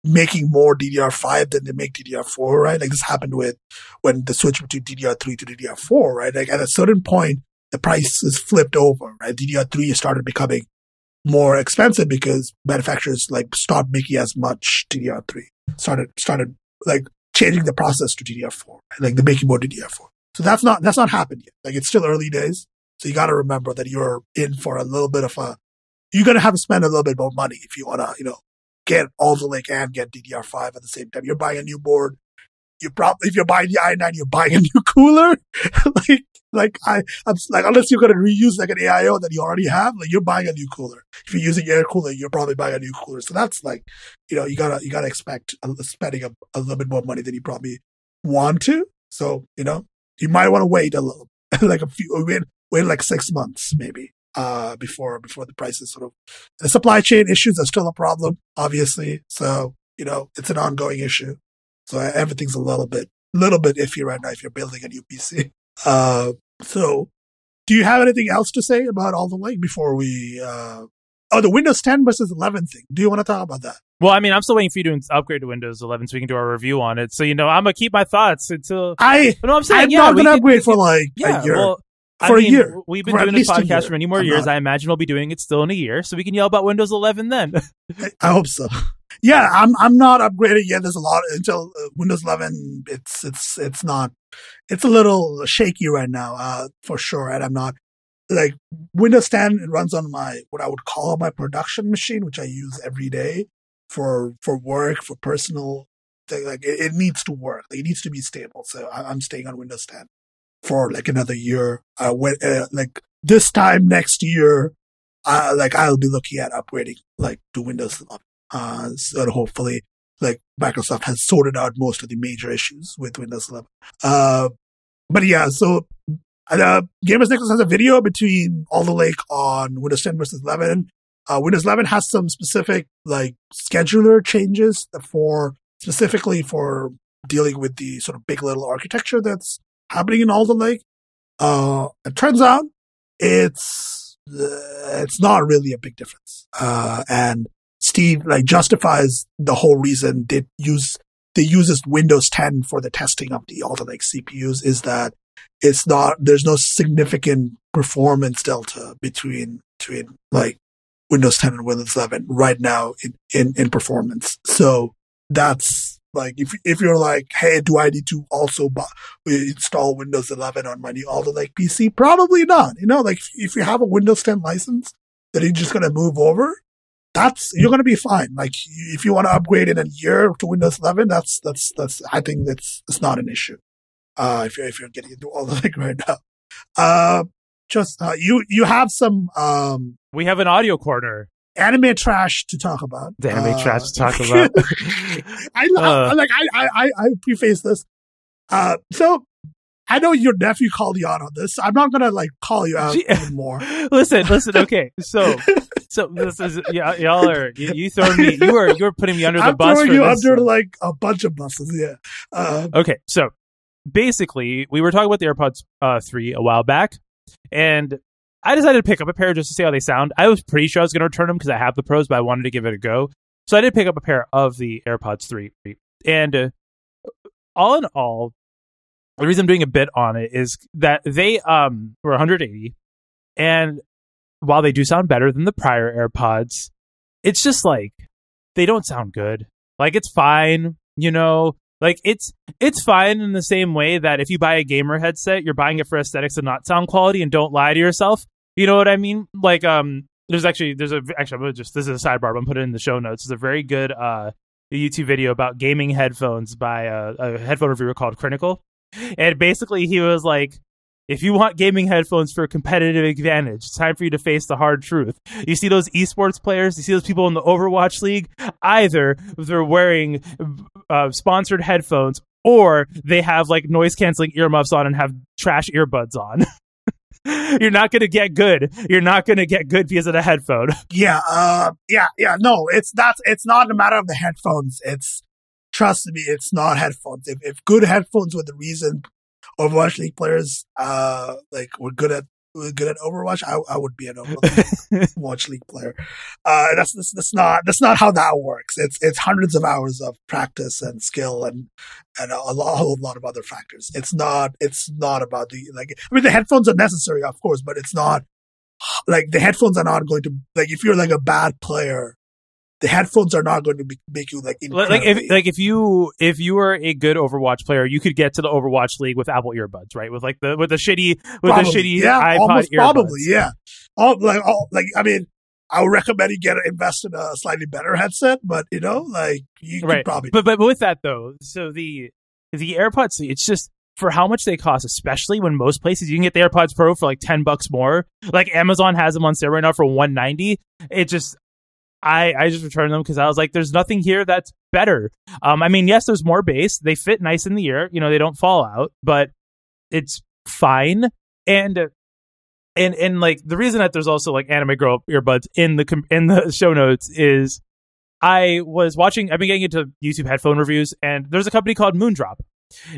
making more DDR5 than they make DDR4, right? Like this happened with when the switch between DDR3 to DDR4, right? Like at a certain point, the price is flipped over, right? DDR3 started becoming more expensive because manufacturers like stopped making as much DDR3, started started like changing the process to DDR4, like they're making more DDR4. So that's not that's not happened yet. Like it's still early days. So you got to remember that you're in for a little bit of a. You're gonna have to spend a little bit more money if you wanna, you know, get Alder Lake and get DDR5 at the same time. You're buying a new board. You probably if you're buying the i9, you're buying a new [laughs] cooler. [laughs] like like I, I'm like unless you're gonna reuse like an AIO that you already have, like you're buying a new cooler. If you're using air cooler, you're probably buying a new cooler. So that's like, you know, you gotta you gotta expect a, spending a, a little bit more money than you probably want to. So you know, you might want to wait a little, [laughs] like a few, wait, wait like six months maybe uh, before before the prices sort of the supply chain issues are still a problem, obviously. So you know it's an ongoing issue. So everything's a little bit little bit iffy right now if you're building a new PC. Uh, so do you have anything else to say about Alder Lake before we? Uh, oh, the Windows 10 versus 11 thing. Do you want to talk about that? Well, I mean, I'm still waiting for you to upgrade to Windows 11 so we can do our review on it. So you know, I'm gonna keep my thoughts until I. You know I'm saying? I'm yeah, not gonna upgrade for like yeah, a year. Well, for I mean, a year. We've been doing this podcast for many more I'm years. not. I imagine we'll be doing it still in a year, so we can yell about Windows 11 then. [laughs] I, hope so. [laughs] Yeah, I'm I'm not upgraded yet. There's a lot until uh, Windows 11. It's it's it's not. It's a little shaky right now, uh, for sure. And I'm not like Windows 10. It runs on my what I would call my production machine, which I use every day for for work, for personal. Thing. Like it, it needs to work. Like, it needs to be stable. So I, I'm staying on Windows 10 for like another year. Uh, when uh, like this time next year, uh, like I'll be looking at upgrading like to Windows 11. Uh, so hopefully, like Microsoft has sorted out most of the major issues with Windows 11. Uh, but yeah, so uh, Gamers Nexus has a video between Alder Lake on Windows 10 versus 11. Uh, Windows 11 has some specific like scheduler changes for specifically for dealing with the sort of big little architecture that's happening in Alder Lake. Uh, it turns out it's uh, it's not really a big difference. Uh, and Steve like justifies the whole reason they use they uses Windows 10 for the testing of the Alder Lake CPUs is that it's not there's no significant performance delta between between like Windows 10 and Windows 11 right now in, in, in performance. So that's like if if you're like, hey, do I need to also buy, install Windows 11 on my new Alder Lake PC? Probably not. You know, like if, you have a Windows 10 license that you're just gonna move over, that's you're gonna be fine. Like if you want to upgrade in a year to Windows 11, that's that's that's I think that's it's not an issue. Uh, if you're if you're getting into Alder Lake [laughs] right now, uh, just uh, you you have some um we have an audio corner. Anime trash to talk about. The anime Uh, trash to talk [laughs] about. I, Uh. I like I, I I preface this. Uh, so I know your nephew called you out on this. I'm not gonna like call you out [laughs] anymore. listen, listen. [laughs] Okay, so so this is yeah, y'all are you, you throwing me. You are you're putting me under the I'm bus throwing you under like a bunch of buses. Yeah. Uh, Okay, so basically, we were talking about the AirPods uh, 3 a while back, and I decided to pick up a pair just to see how they sound. I was pretty sure I was going to return them because I have the pros, but I wanted to give it a go. So I did pick up a pair of the AirPods 3. And uh, all in all, the reason I'm doing a bit on it is that they um, were 180, and while they do sound better than the prior AirPods, it's just like they don't sound good. Like it's fine, you know. Like it's it's fine in the same way that if you buy a gamer headset, you're buying it for aesthetics and not sound quality, and don't lie to yourself. You know what I mean? Like um, there's actually there's a actually I'm gonna just this is a sidebar. But I'm putting in the show notes. It's a very good uh YouTube video about gaming headphones by a, a headphone reviewer called Crinacle, and basically he was like. If you want gaming headphones for a competitive advantage, it's time for you to face the hard truth. You see those esports players, you see those people in the Overwatch League, either they're wearing uh, sponsored headphones or they have like noise canceling earmuffs on and have trash earbuds on. [laughs] [laughs] You're not going to get good. You're not going to get good because of the headphone. [laughs] yeah. Uh, yeah. Yeah. No, it's not. It's not a matter of the headphones. It's trust me, it's not headphones. If, if good headphones were the reason Overwatch League players uh like were good at good at Overwatch, I, I would be an [laughs] Overwatch League player. Uh, that's, that's that's not that's not how that works. It's it's hundreds of hours of practice and skill and and a, lot, a whole lot of other factors. It's not it's not about the like. I mean, the headphones are necessary, of course, but it's not like the headphones are not going to like if you're like a bad player the headphones are not going to be, make you like like if like if you if you were a good Overwatch player, you could get to the Overwatch League with Apple earbuds, right? With like the with the shitty with probably, the shitty yeah, iPod almost earbuds. probably, yeah. All like all like I mean, I would recommend you get invest in a slightly better headset, but you know, like you right. could probably. But but with that though, so the the AirPods, it's just for how much they cost, especially when most places you can get the AirPods Pro for like ten bucks more. Like Amazon has them on sale right now for one ninety. It just I I just returned them because I was like, there's nothing here that's better. Um, I mean, yes, there's more bass. They fit nice in the ear. You know, they don't fall out, but it's fine. And and and like the reason that there's also like anime girl earbuds in the in the show notes is I was watching. I've been getting into YouTube headphone reviews, and there's a company called Moondrop.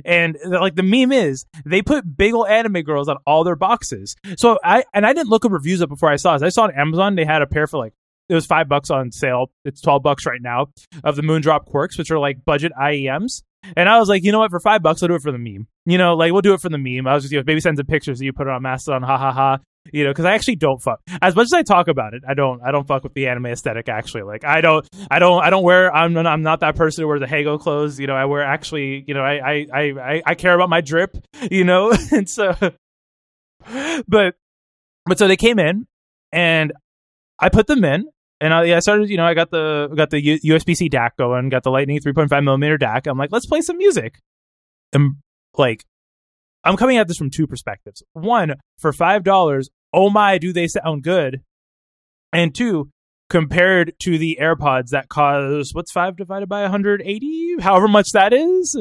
And like the meme is, they put big old anime girls on all their boxes. So I and I didn't look up reviews up before I saw this. I saw on Amazon they had a pair for like it was five bucks on sale. It's twelve bucks right now of the Moondrop Quarks, which are like budget IEMs. And I was like, you know what? For five bucks, I'll do it for the meme. You know, like we'll do it for the meme. I was just, you know, maybe send some pictures that you put it on Mastodon, ha ha ha. You know, because I actually don't fuck. As much as I talk about it, I don't. I don't fuck with the anime aesthetic. Actually, like I don't. I don't. I don't wear. I'm. I'm not that person who wears the Hago clothes. You know, I wear actually. You know, I. I. I. I care about my drip. [laughs] You know, [laughs] and so. But, but so they came in, and I put them in, and I, I started, you know, I got the got the U- USB C DAC going, got the Lightning 3.5 millimeter DAC. I'm like, let's play some music. And like, I'm coming at this from two perspectives. One, for five dollars, oh my, do they sound good? And two, compared to the AirPods that cost what's five divided by 180, however much that is.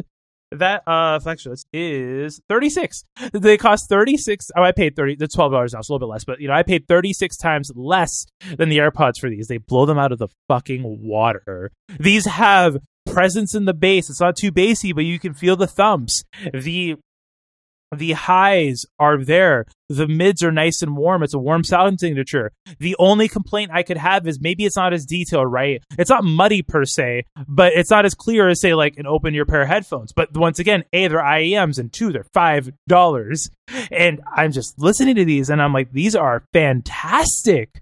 That uh actually is 36. They cost 36. Oh, I paid 30. That's $12 now. It's a little bit less, but you know, I paid 36 times less than the AirPods for these. They blow them out of the fucking water. These have presence in the bass. It's not too bassy, but you can feel the thumps. The the highs are there. The mids are nice and warm. It's a warm sound signature. The only complaint I could have is maybe it's not as detailed, right? It's not muddy per se, but it's not as clear as say like an open ear pair of headphones. But once again, A, they're IEMs and two, they're five dollars. And I'm just listening to these and I'm like, these are fantastic.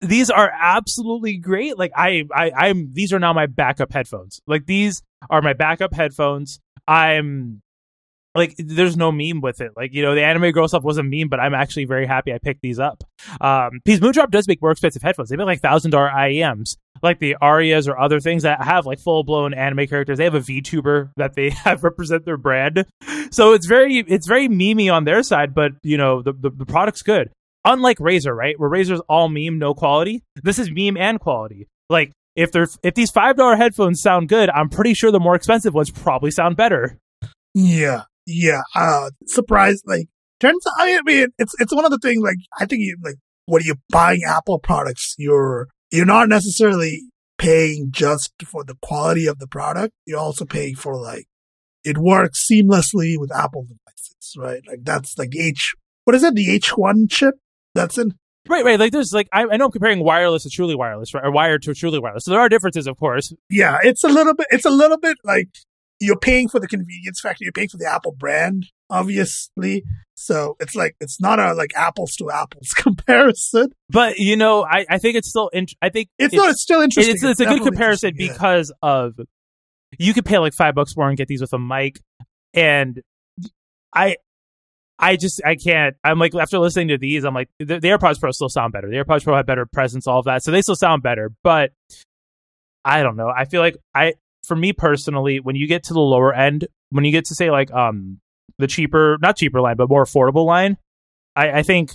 These are absolutely great. Like I, I I'm these are now my backup headphones. Like these are my backup headphones. I'm like there's no meme with it. Like you know, the anime girl stuff was a meme, but I'm actually very happy I picked these up. Um, because Moondrop does make more expensive headphones. They make like thousand dollar IEMs, like the Arias or other things that have like full blown anime characters. They have a VTuber that they [laughs] have represent their brand, so it's very it's very memey on their side. But you know, the the, the product's good. Unlike Razer, right, where Razer's all meme, no quality. This is meme and quality. Like if they're if these five dollar headphones sound good, I'm pretty sure the more expensive ones probably sound better. Yeah, yeah. Uh, surprised. Like, turns out. I mean, it's it's one of the things. Like, I think you like when you're buying Apple products, you're you're not necessarily paying just for the quality of the product. You're also paying for like it works seamlessly with Apple devices, right? Like that's like H. What is it? The H1 chip that's in Right, right. Like there's like I, I know I'm comparing wireless to truly wireless, right? Or wired to truly wireless. So there are differences, of course. yeah, it's a little bit, it's a little bit like you're paying for the convenience factor. You're paying for the Apple brand, obviously. So it's like, it's not a like apples to apples [laughs] comparison. But you know, I, I think it's still. In, I think It's, not, it's still interesting. It's, it's a good comparison yeah. because of you could pay like five bucks more and get these with a mic, and I. I just I can't. I'm like after listening to these, I'm like the, the AirPods Pro still sound better. The AirPods Pro have better presence, all of that, so they still sound better. But I don't know. I feel like I, for me personally, when you get to the lower end, when you get to say like um the cheaper, not cheaper line, but more affordable line, I, I think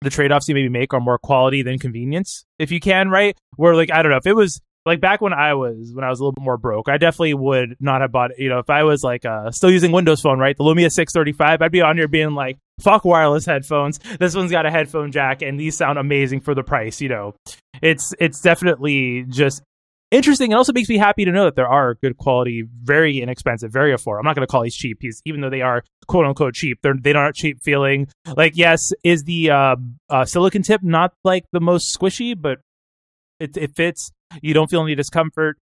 the trade offs you maybe make are more quality than convenience, if you can, right? Where like I don't know if it was like back when I was when I was a little bit more broke, I definitely would not have bought. You know, if I was like uh, still using Windows Phone, right, the Lumia six thirty five, I'd be on here being like, "Fuck wireless headphones." This one's got a headphone jack, and these sound amazing for the price. You know, it's it's definitely just interesting. It also makes me happy to know that there are good quality, very inexpensive, very affordable. I'm not going to call these cheap, because even though they are quote unquote cheap, they're they aren't cheap feeling. Like, yes, is the uh, uh, silicon tip not like the most squishy, but it, it fits. You don't feel any discomfort.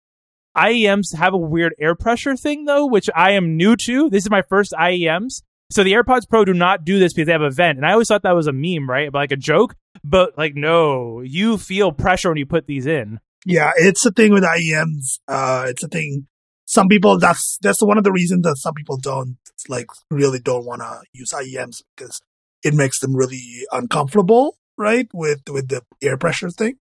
IEMs have a weird air pressure thing though, which I am new to. This is my first IEMs. So the AirPods Pro do not do this because they have a vent. And I always thought that was a meme, right? Like a joke. But like no, you feel pressure when you put these in. Yeah, it's a thing with IEMs. Uh, it's a thing. Some people that's that's one of the reasons that some people don't like really don't want to use IEMs because it makes them really uncomfortable, right? With with the air pressure thing.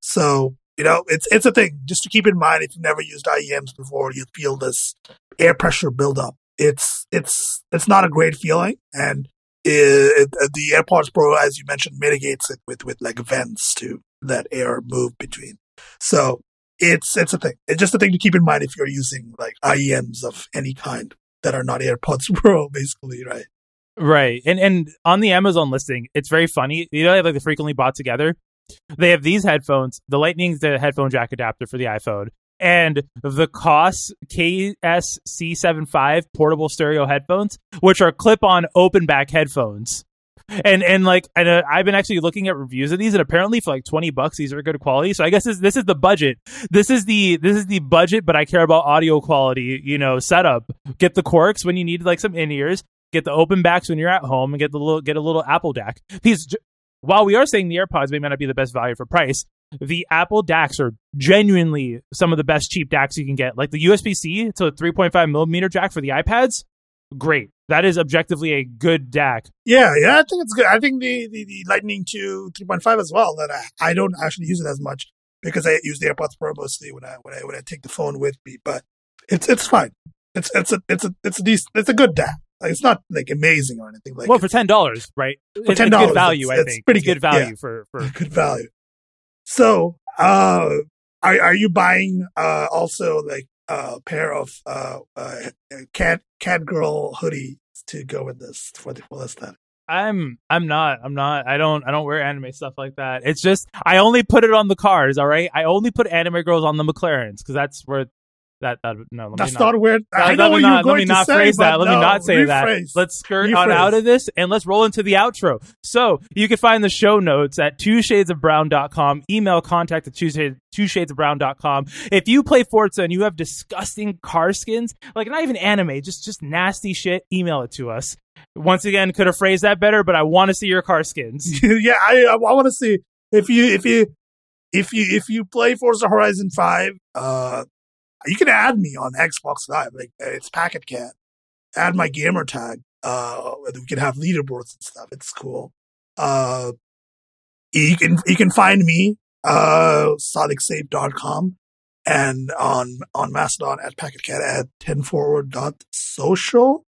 So you know, it's it's a thing. Just to keep in mind, if you've never used IEMs before, you feel this air pressure buildup. It's it's it's not a great feeling, and it, it, the AirPods Pro, as you mentioned, mitigates it with with like vents to let air move between. So it's it's a thing. It's just a thing to keep in mind if you're using like IEMs of any kind that are not AirPods [laughs] Pro, basically, right? Right. And and on the Amazon listing, it's very funny. You know, they have like the frequently bought together. They have these headphones. The Lightning's the headphone jack adapter for the iPhone, and the Koss KSC75 portable stereo headphones, which are clip-on open back headphones. And and like and uh, I've been actually looking at reviews of these, and apparently for like twenty bucks, these are good quality. So I guess this, this is the budget. This is the this is the budget, but I care about audio quality. You know, setup. Get the Quarks when you need like some in ears. Get the open backs when you're at home, and get the little get a little Apple DAC. These, while we are saying the AirPods may not be the best value for price, the Apple DACs are genuinely some of the best cheap DACs you can get. Like the USB C to a 3.5 millimeter jack for the iPads, great. That is objectively a good DAC. Yeah, yeah, I think it's good. I think the, the, the Lightning 2 3.5 as well. That I, I don't actually use it as much because I use the AirPods Pro mostly when I when I when I take the phone with me. But it's it's fine. It's it's a it's a it's a decent it's a good DAC. Like, it's not like amazing or anything like. Well, for ten dollars, right? For ten dollars, good value. It's, I it's think pretty It's good, good, value yeah. for for. [laughs] good value. So, uh, are are you buying uh also like a pair of uh, uh cat cat girl hoodies to go with this for the full aesthetic? I'm I'm not I'm not I don't I don't wear anime stuff like that. It's just I only put it on the cars. All right, I only put anime girls on the McLarens because that's where that that no. Let That's me not. not weird. Let- I know what not, you're going let me to not say, phrase that. Let me not say rephrase. that. Let's skirt on out of this and let's roll into the outro. So you can find the show notes at two shades of brown.com. Email contact at two shades, two shades of brown.com. If you play Forza and you have disgusting car skins, like not even anime, just just nasty shit, email it to us. Once again, could have phrased that better, but I want to see your car skins. [laughs] yeah, I I, want to see if you if you if you if you play Forza Horizon Five, uh, you can add me on Xbox Live. Like it's Packet Cat. Add my gamer tag. Uh, we can have leaderboards and stuff. It's cool. Uh, you can you can find me uh sonicsave.com and on on Mastodon at packetcat at 10forward.social.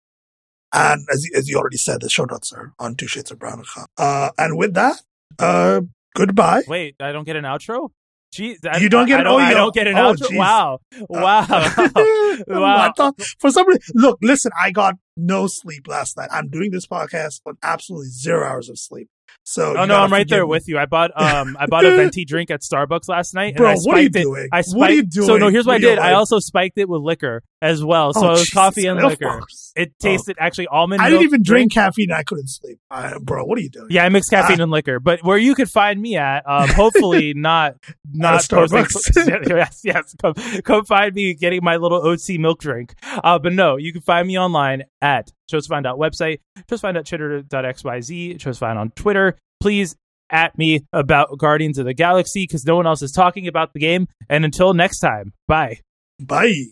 And as as you already said, the show notes are on two shades of brown.com. Uh, and with that, uh, goodbye. Wait, I don't get an outro? Jeez, I, You don't get- I, don't, you I don't- get an oh, outro. Wow. Wow. I [laughs] [laughs] wow. thought for some reason, look, listen, I got no sleep last night. I'm doing this podcast on absolutely zero hours of sleep. So Oh no, I'm right there me. with you. I bought um I bought a [laughs] venti drink at Starbucks last night, Bro, and I what are you spiked it. doing? I spiked, What are you doing? So no, here's what I did. I also spiked it with liquor as well. So Oh, it was Jesus coffee and liquor. It tasted actually almond. I didn't even drink caffeine. I couldn't sleep. I, bro, what are you doing? Yeah, I mix caffeine and liquor, but where you could find me at, um, [laughs] hopefully not not. Starbucks. [laughs] yes, yes, come come find me getting my little OC milk drink. Uh, but no, you can find me online at chosefine.website, chosefine.chitter.xyz, chosefine on Twitter. Please at me about Guardians of the Galaxy because no one else is talking about the game. And until next time, bye. Bye.